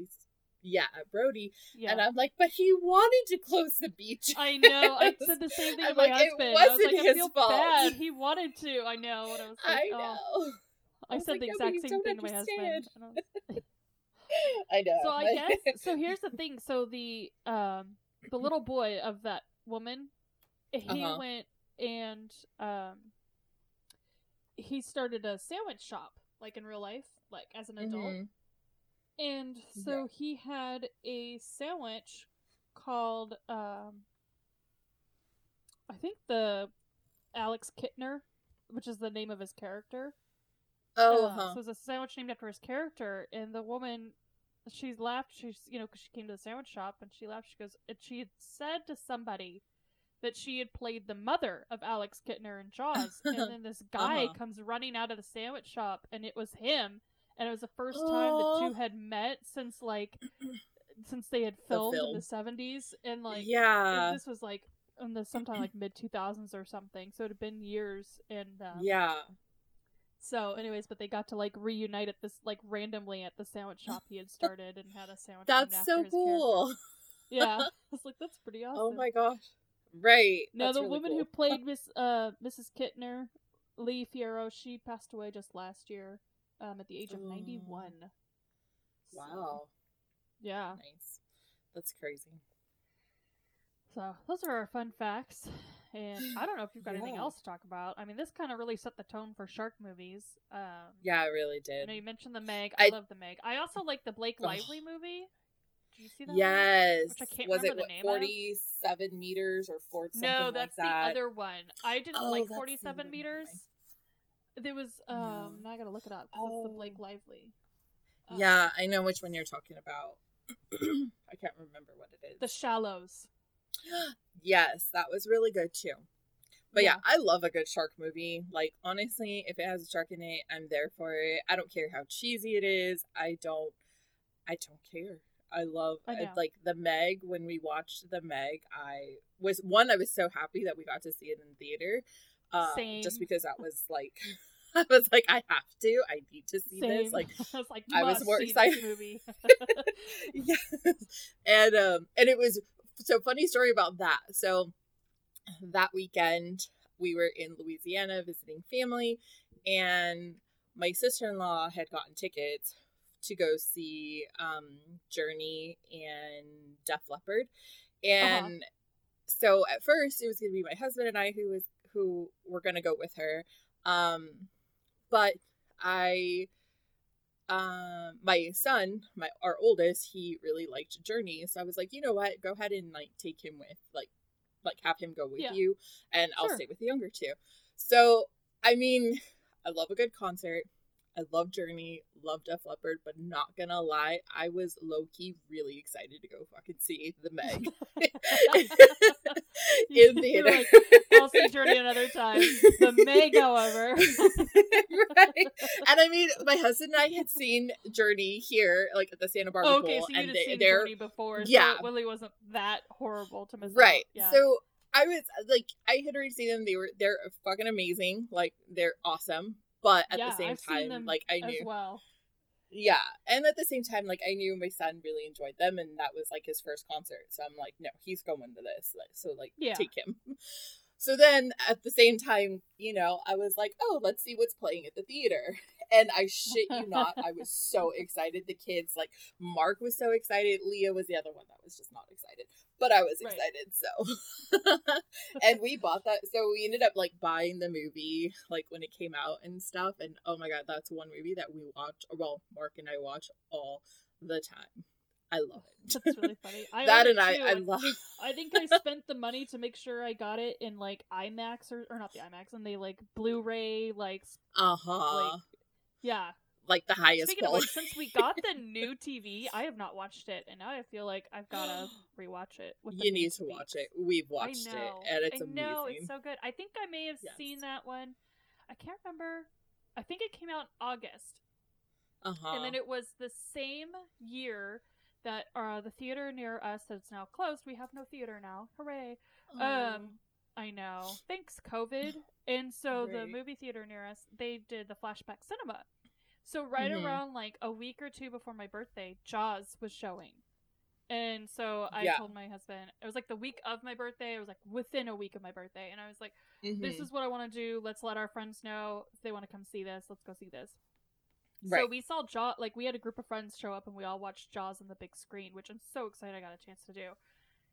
Yeah, at Brody, yeah. and I'm like, but he wanted to close the beach. I know. I <laughs> said the same thing I'm to my like, it husband. I was wasn't like, I his feel fault. bad. He wanted to. I know. And I was like, I oh. know. I, I said like, the exact you same thing to my husband. I <laughs> I know. So I guess <laughs> so. Here's the thing. So the um the little boy of that woman, he Uh-huh. went and um he started a sandwich shop like in real life, like as an adult. Mhm. And so he had a sandwich called um I think the Alex Kintner, which is the name of his character. Oh, Uh, huh. So it's a sandwich named after his character, and the woman, she laughed. She's you know because she came to the sandwich shop and she laughed. She goes, and she had said to somebody that she had played the mother of Alex Kintner in Jaws, and <laughs> then this guy Uh-huh. comes running out of the sandwich shop, and it was him, and it was the first time the two had met since like <clears throat> since they had filmed in film. the seventies, and like and yeah. this was like in the sometime like mid two thousands or something, so it had been years, and um, yeah. so, anyways, but they got to like reunite at this like randomly at the sandwich shop he had started and had a sandwich. That's so cool. character. Yeah, <laughs> I <laughs> was like, that's pretty awesome. Oh my gosh. Right. Now the really woman cool. who played <laughs> Miss uh Mrs. Kintner, Lee Fierro, she passed away just last year, um, at the age of Oh. ninety one. Wow. Yeah. Nice. That's crazy. So those are our fun facts. And I don't know if you've got anything else to talk about. I mean, this kind of really set the tone for shark movies. Um, Yeah, I really did. know you mentioned the Meg. I, I- love the Meg. I also like the Blake Ugh. Lively movie. Did you see that? Yes. Which I can't Was it remember the what, name of. 47 meters or 4 something No, like that's that? the other one. I didn't Oh, like 47 other meters. There was um. No. Now I gotta look it up. 'cause It's the Blake Oh. Lively. Um, Yeah, I know which one you're talking about. <clears throat> I can't remember what it is. The Shallows. <gasps> yes, that was really good too. But yeah. Yeah. I love a good shark movie. Like honestly, if it has a shark in it, I'm there for it. I don't care how cheesy it is. I don't I don't care. I love I I know. like the Meg when we watched the Meg, I was one I was so happy that we got to see it in theater. Um, just because that was like <laughs> I was like I have to. I need to see Same. this like <laughs> I was like, I was more excited. movie. <laughs> yes. And um and it was so funny story about that. So that weekend we were in Louisiana visiting family and my sister-in-law had gotten tickets to go see um Journey and Def Leppard. And so at first it was going to be my husband and I who was who were going to go with her. Um but I um my son my our oldest he really liked journey. So i was like you know what? Go ahead and like take him with like like have him go with Yeah. you and i'll stay with the younger two. So i mean i love a good concert i love journey love def leppard but not gonna lie i was low-key really excited to go fucking see the meg <laughs> in theater like, I'll see Journey another time. The <laughs> Meg, however. right. And I mean, my husband and I had seen Journey here, like at the Santa Barbara Oh, okay, Bowl, so you and had they, seen Journey before, so Yeah. it really wasn't that horrible to miss right. Yeah. So I was like, I had already seen them. They were they're fucking amazing. Like they're awesome. But at yeah, the same I've time, like I as knew, well. yeah, and at the same time, like I knew my son really enjoyed them, and that was like his first concert. So I'm like, no, he's going to this. Like, so like, Yeah. take him. <laughs> So then at the same time, you know, I was like, oh, let's see what's playing at the theater. <laughs> And I shit you not, I was so <laughs> excited. The kids, like, Mark was so excited. Leah was the other one that was just not excited. But I was Right. excited, so. <laughs> and we bought that. So we ended up, like, buying the movie, like, when it came out and stuff. And oh my God, that's one movie that we watch, well, Mark and I watch all the time. I love it. That's really <laughs> funny. I that and I, I love. I think I <laughs> spent the money to make sure I got it in like IMAX or, or not the IMAX, and they like Blu-ray, like Uh huh. like yeah. Like the highest Speaking of quality. which, since we got the new TV, <laughs> I have not watched it, and now I feel like I've gotta <gasps> rewatch it. You need to watch it. We've watched it, and it's I know it's so good. I think I may have Yes. seen that one. I can't remember. I think it came out in August, Uh huh. and then it was the same year that uh, the theater near us that's now closed. We have no theater now. Hooray! Um, I know. Thanks, COVID. And so the movie theater near us, they did the flashback cinema. So right Mhm. around like a week or two before my birthday, Jaws was showing. And so I Yeah. told my husband, it was like the week of my birthday. It was like within a week of my birthday. And I was like, this Mhm. is what I want to do. Let's let our friends know if they want to come see this. Let's go see this. Right. So we saw Jaws, like we had a group of friends show up and we all watched Jaws on the big screen, which I'm so excited I got a chance to do.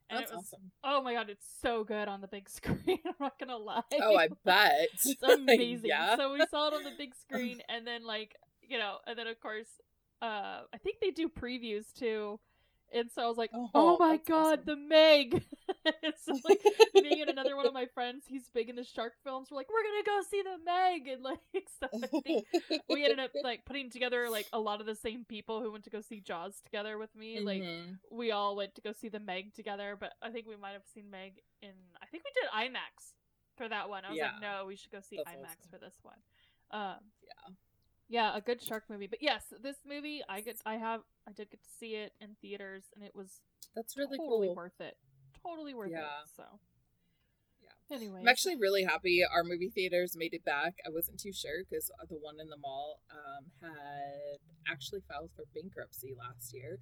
And That's it was, awesome. oh my god, it's so good on the big <laughs> screen. I'm not gonna lie. Oh, I bet. it's <laughs> amazing. yeah. So we saw it on the big screen, and then like you know, and then of course, uh, I think they do previews too. And so I was like, Oh, "Oh, my god, awesome. the Meg!" <laughs> and so like <laughs> me and another one of my friends, he's big into shark films. We're like, "We're gonna go see the Meg!" And like, <laughs> so I think we ended up like putting together like a lot of the same people who went to go see Jaws together with me. Like Mhm. we all went to go see the Meg together, but I think we might have seen Meg in I think we did IMAX for that one. I was like, no, we should go see That's IMAX awesome. for this one. Um Yeah. Yeah, a good shark movie. But yes, this movie I get I have I did get to see it in theaters and it was That's really totally cool. worth it. Totally worth Yeah. it. So Yeah. Anyway. I'm actually really happy our movie theaters made it back. I wasn't too sure because the one in the mall um, had actually filed for bankruptcy last year.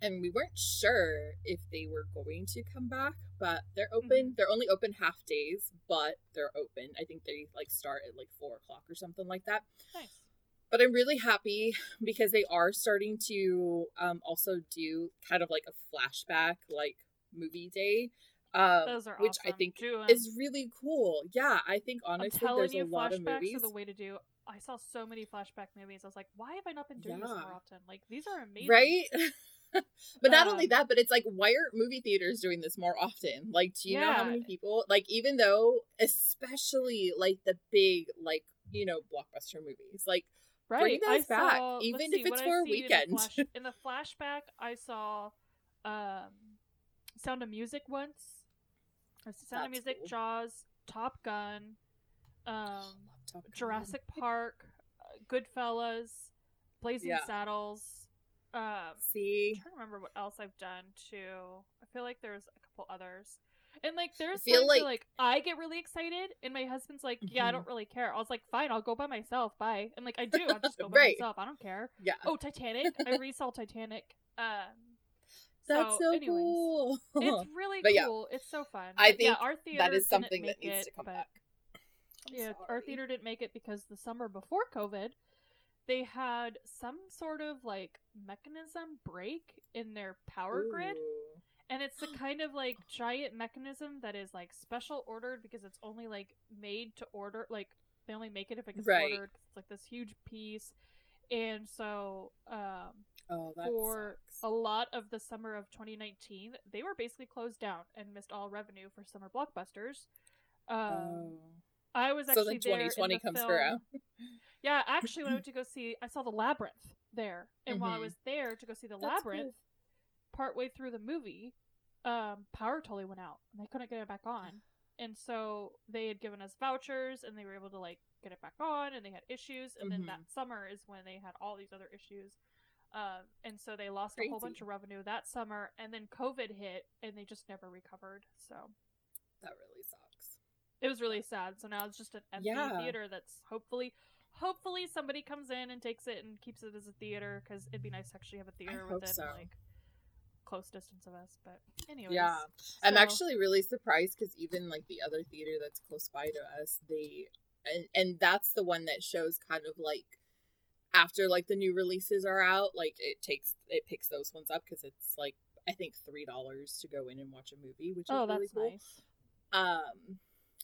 And we weren't sure if they were going to come back, but they're open. They're only open half days, but they're open. I think they like start at like four o'clock or something like that. nice. But I'm really happy because they are starting to um, also do kind of like a flashback like movie day, um, Those are which I think is really cool. Yeah, I think honestly there's you, a lot of movies. are the way to do. I saw so many flashback movies. I was like, why have I not been doing this more often? Like these are amazing, Right? <laughs> but not only Um, that, but it's like, why aren't movie theaters doing this more often? Like, do you know how many people, like, even though, especially like the big, like, you know, blockbuster movies, like, Right. Bring I those back, saw, even see, if it's for a weekend. In the, flash, in the flashback, I saw um, Sound of Music once. I Sound of Music, cool. Jaws, Top Gun, um, Top Gun. Jurassic Park, uh, Goodfellas, Blazing Yeah. Saddles. Um, I'm See, trying to remember what else I've done too. I feel like there's a couple others. And like there's feel times where, like- like I get really excited and my husband's like, Yeah, I Mhm. don't really care. I was like, Fine, I'll go by myself, bye. And like I do, I'll just go <laughs> by Right. myself. I don't care. yeah. Oh, Titanic. I <laughs> resaw Titanic. Um That's so, anyways, cool. It's <laughs> really yeah, cool. It's so fun. I But, yeah, think our theater that is something that needs it, to come but- back. I'm yeah, our theater didn't make it because the summer before COVID, they had some sort of like mechanism break in their power grid. And it's the <gasps> kind of like giant mechanism that is like special ordered because it's only like made to order. Like they only make it if it gets Right. ordered. It's like this huge piece, and so um, Oh, for sucks. a lot of the summer of 2019, they were basically closed down and missed all revenue for summer blockbusters. Um, Oh. I was So actually then there 2020 the comes film- around. <laughs> <laughs> Yeah, actually, when I went to go see, I saw the labyrinth there, and while I Mhm. was there to go see the That's labyrinth, partway through the movie, um, power totally went out, and they couldn't get it back on. And so they had given us vouchers, and they were able to like get it back on, and they had issues. And then Mhm. that summer is when they had all these other issues, um, and so they lost a whole bunch of revenue that summer. And then COVID hit, and they just never recovered. So That really sucks. it was really sad. So now it's just an empty Yeah. theater that's hopefully, hopefully somebody comes in and takes it and keeps it as a theater because it'd be nice to actually have a theater hope within so. like close distance of us. But anyways, Yeah. I'm actually really surprised because even like the other theater that's close by to us, they and and that's the one that shows kind of like after like the new releases are out, like it takes it picks those ones up because it's like I think three dollars to go in and watch a movie, which is Oh, really that's cool. nice. Um,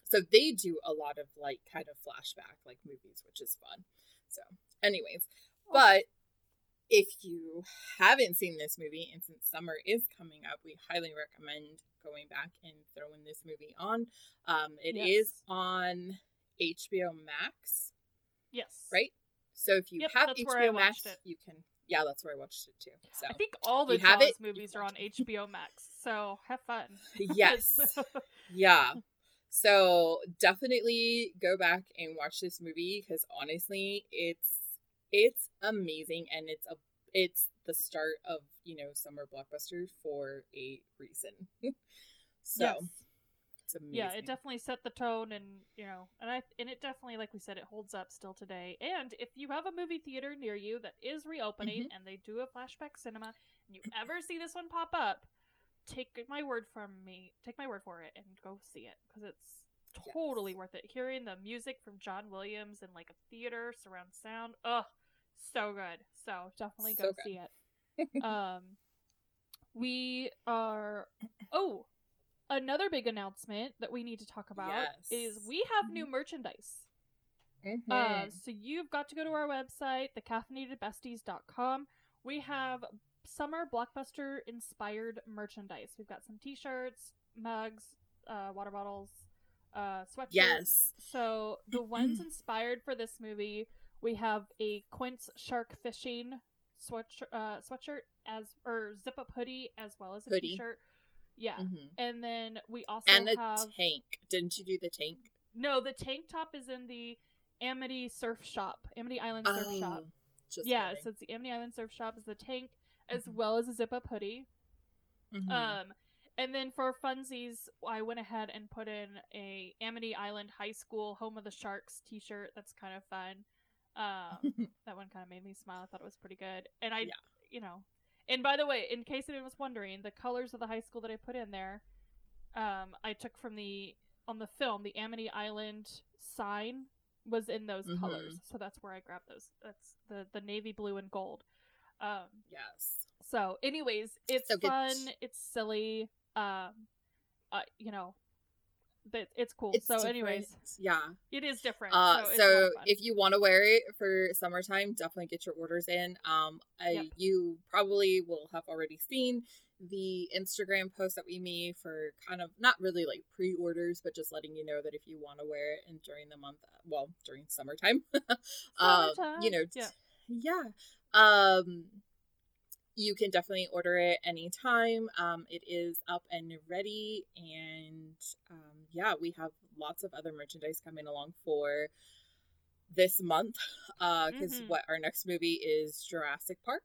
so they do a lot of like kind of flashback like movies, which is fun. So, anyways, but if you haven't seen this movie, and since summer is coming up, we highly recommend going back and throwing this movie on. Um, it is Yes. on HBO Max, Yes. right? So if you Yep, have that's where I HBO Max, it. you can. Yeah, that's where I watched it too. So I think all the Jaws it, movies are on. HBO Max, so have fun. <laughs> yes, <laughs> yeah. So definitely go back and watch this movie because honestly, it's it's amazing and it's a it's the start of you know summer blockbusters for a reason. <laughs> so yes. it's amazing. Yeah, it definitely set the tone, and you know, and I and it definitely, like we said, it holds up still today. And if you have a movie theater near you that is reopening Mm-hmm. and they do a flashback cinema, and you ever see this one pop up, take my word from me. Take my word for it, and go see it because it's totally Yes. worth it. Hearing the music from John Williams in like a theater surround sound, ugh, so good. So definitely go So see it. <laughs> um, we are. Oh, another big announcement that we need to talk about is we have new merchandise. Mhm. Uh, so you've got to go to our website, thecaffeinatedbesties.com. We have summer blockbuster inspired merchandise. We've got some t-shirts, mugs, uh, water bottles, uh, sweatshirts. yes, So the <clears throat> ones inspired for this movie, we have a Quint's shark fishing sweatshirt, uh, sweatshirt as or zip up hoodie as well as a Hoodie. shirt Yeah, Mhm. and then we also and a have tank. Didn't you do the tank? no. The tank top is in the Amity Surf Shop, Amity Island Surf Shop. Oh, Just yeah, kidding. so it's the Amity Island Surf Shop is the tank as Mhm. well as a zip up hoodie. Mhm. Um, and then for funsies, I went ahead and put in a Amity Island High School Home of the Sharks T-shirt. That's kind of fun. Um, <laughs> that one kind of made me smile. I thought it was pretty good. And I, Yeah. you know, and by the way, in case anyone was wondering, the colors of the high school that I put in there, um, I took from the on the film. The Amity Island sign was in those Mhm. colors, so that's where I grabbed those. That's the the navy blue and gold. Um, yes. so, anyways, it's So fun. It's silly. Um, uh, you know, that it's cool. It's so, different. anyways, yeah. it is different. Uh, so, it's a lot so if you want to wear it for summertime, definitely get your orders in. Um, I, Yep. you probably will have already seen the Instagram post that we made for kind of not really like pre-orders, but just letting you know that if you want to wear it and during the month, well, during summertime, <laughs> um, you know, Summertime, yeah, um, you can definitely order it anytime. Um, it is up and ready, and um, yeah, we have lots of other merchandise coming along for this month. Uh, because Mhm. what our next movie is Jurassic Park.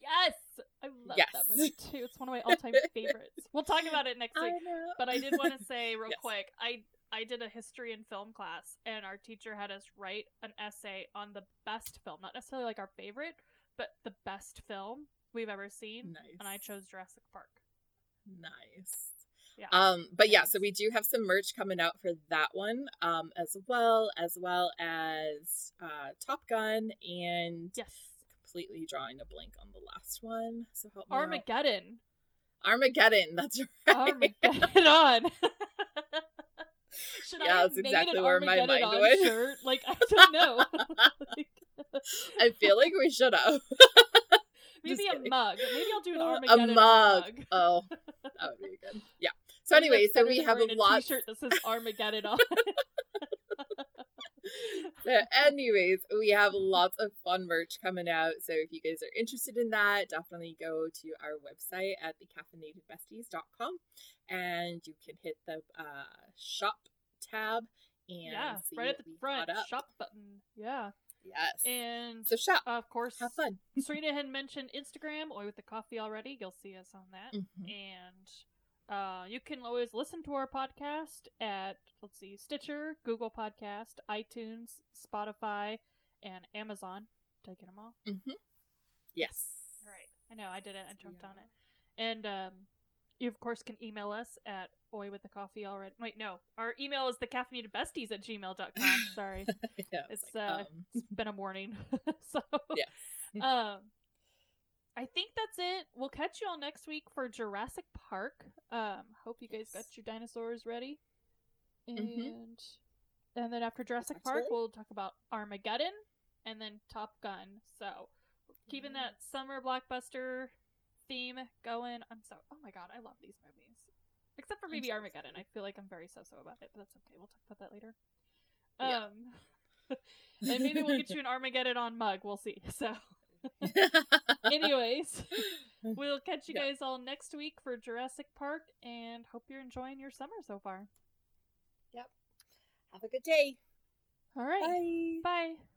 yes, I love Yes. that movie too. It's one of my all-time favorites. We'll talk about it next <laughs> week. know, But I did want to say <laughs> real Yes. quick, I I did a history and film class, and our teacher had us write an essay on the best film, not necessarily like our favorite, but the best film we've ever seen. nice, And I chose Jurassic Park. nice. Yeah. Um, but yeah, so we do have some merch coming out for that one, um, as well as well as uh, Top Gun and yes. completely drawing a blank on the last one. So help me out. Armageddon. Armageddon. That's <laughs> right. Armageddon. <laughs> Should Yeah, I that's exactly where my mind on went. shirt? <laughs> Like I don't know. Like, I feel like we should have maybe a mug. Maybe I'll do an a Armageddon mug. mug. Oh, that would be good. Yeah. So anyway, so we have a a lot. T-shirt that says Armageddon on. So <laughs> anyways, we have lots of fun merch coming out. So if you guys are interested in that, definitely go to our website at thecaffeinatedbesties.com and you can hit the uh, shop tab and yeah, see right at the front shop button. Yeah, Yes. and so shop. of course, have fun. <laughs> Serena had mentioned Instagram, Oi with the coffee already. You'll see us on that. Mhm. and uh, you can always listen to our podcast at let's see stitcher google podcast itunes spotify and Amazon. Did I get them all? Mm-hmm. Yes. All right. I know I did it. I jumped Yeah. on it. And um, you of course can email us at oi with the coffee already. Wait, no. Our email is the caffeinated besties at gmail.com. <laughs> Sorry. yeah. It's, like, uh, um, it's been a morning. <laughs> so yes. um I think that's it. We'll catch you all next week for Jurassic Park. Um hope you guys got your dinosaurs ready. And Mhm. and then after Jurassic Sounds Park, good. we'll talk about Armageddon and then Top Gun. So, keeping that summer blockbuster theme going. I'm so Oh my god, I love these movies. Except for maybe so Armageddon. I feel like I'm very so-so about it, but that's okay. We'll talk about that later. Yeah. Um <laughs> and maybe we'll get you an <laughs> Armageddon on mug. We'll see. So, <laughs> anyways, <laughs> we'll catch you guys all next week for Jurassic Park and hope you're enjoying your summer so far. Yep. Have a good day. All right. Bye. Bye.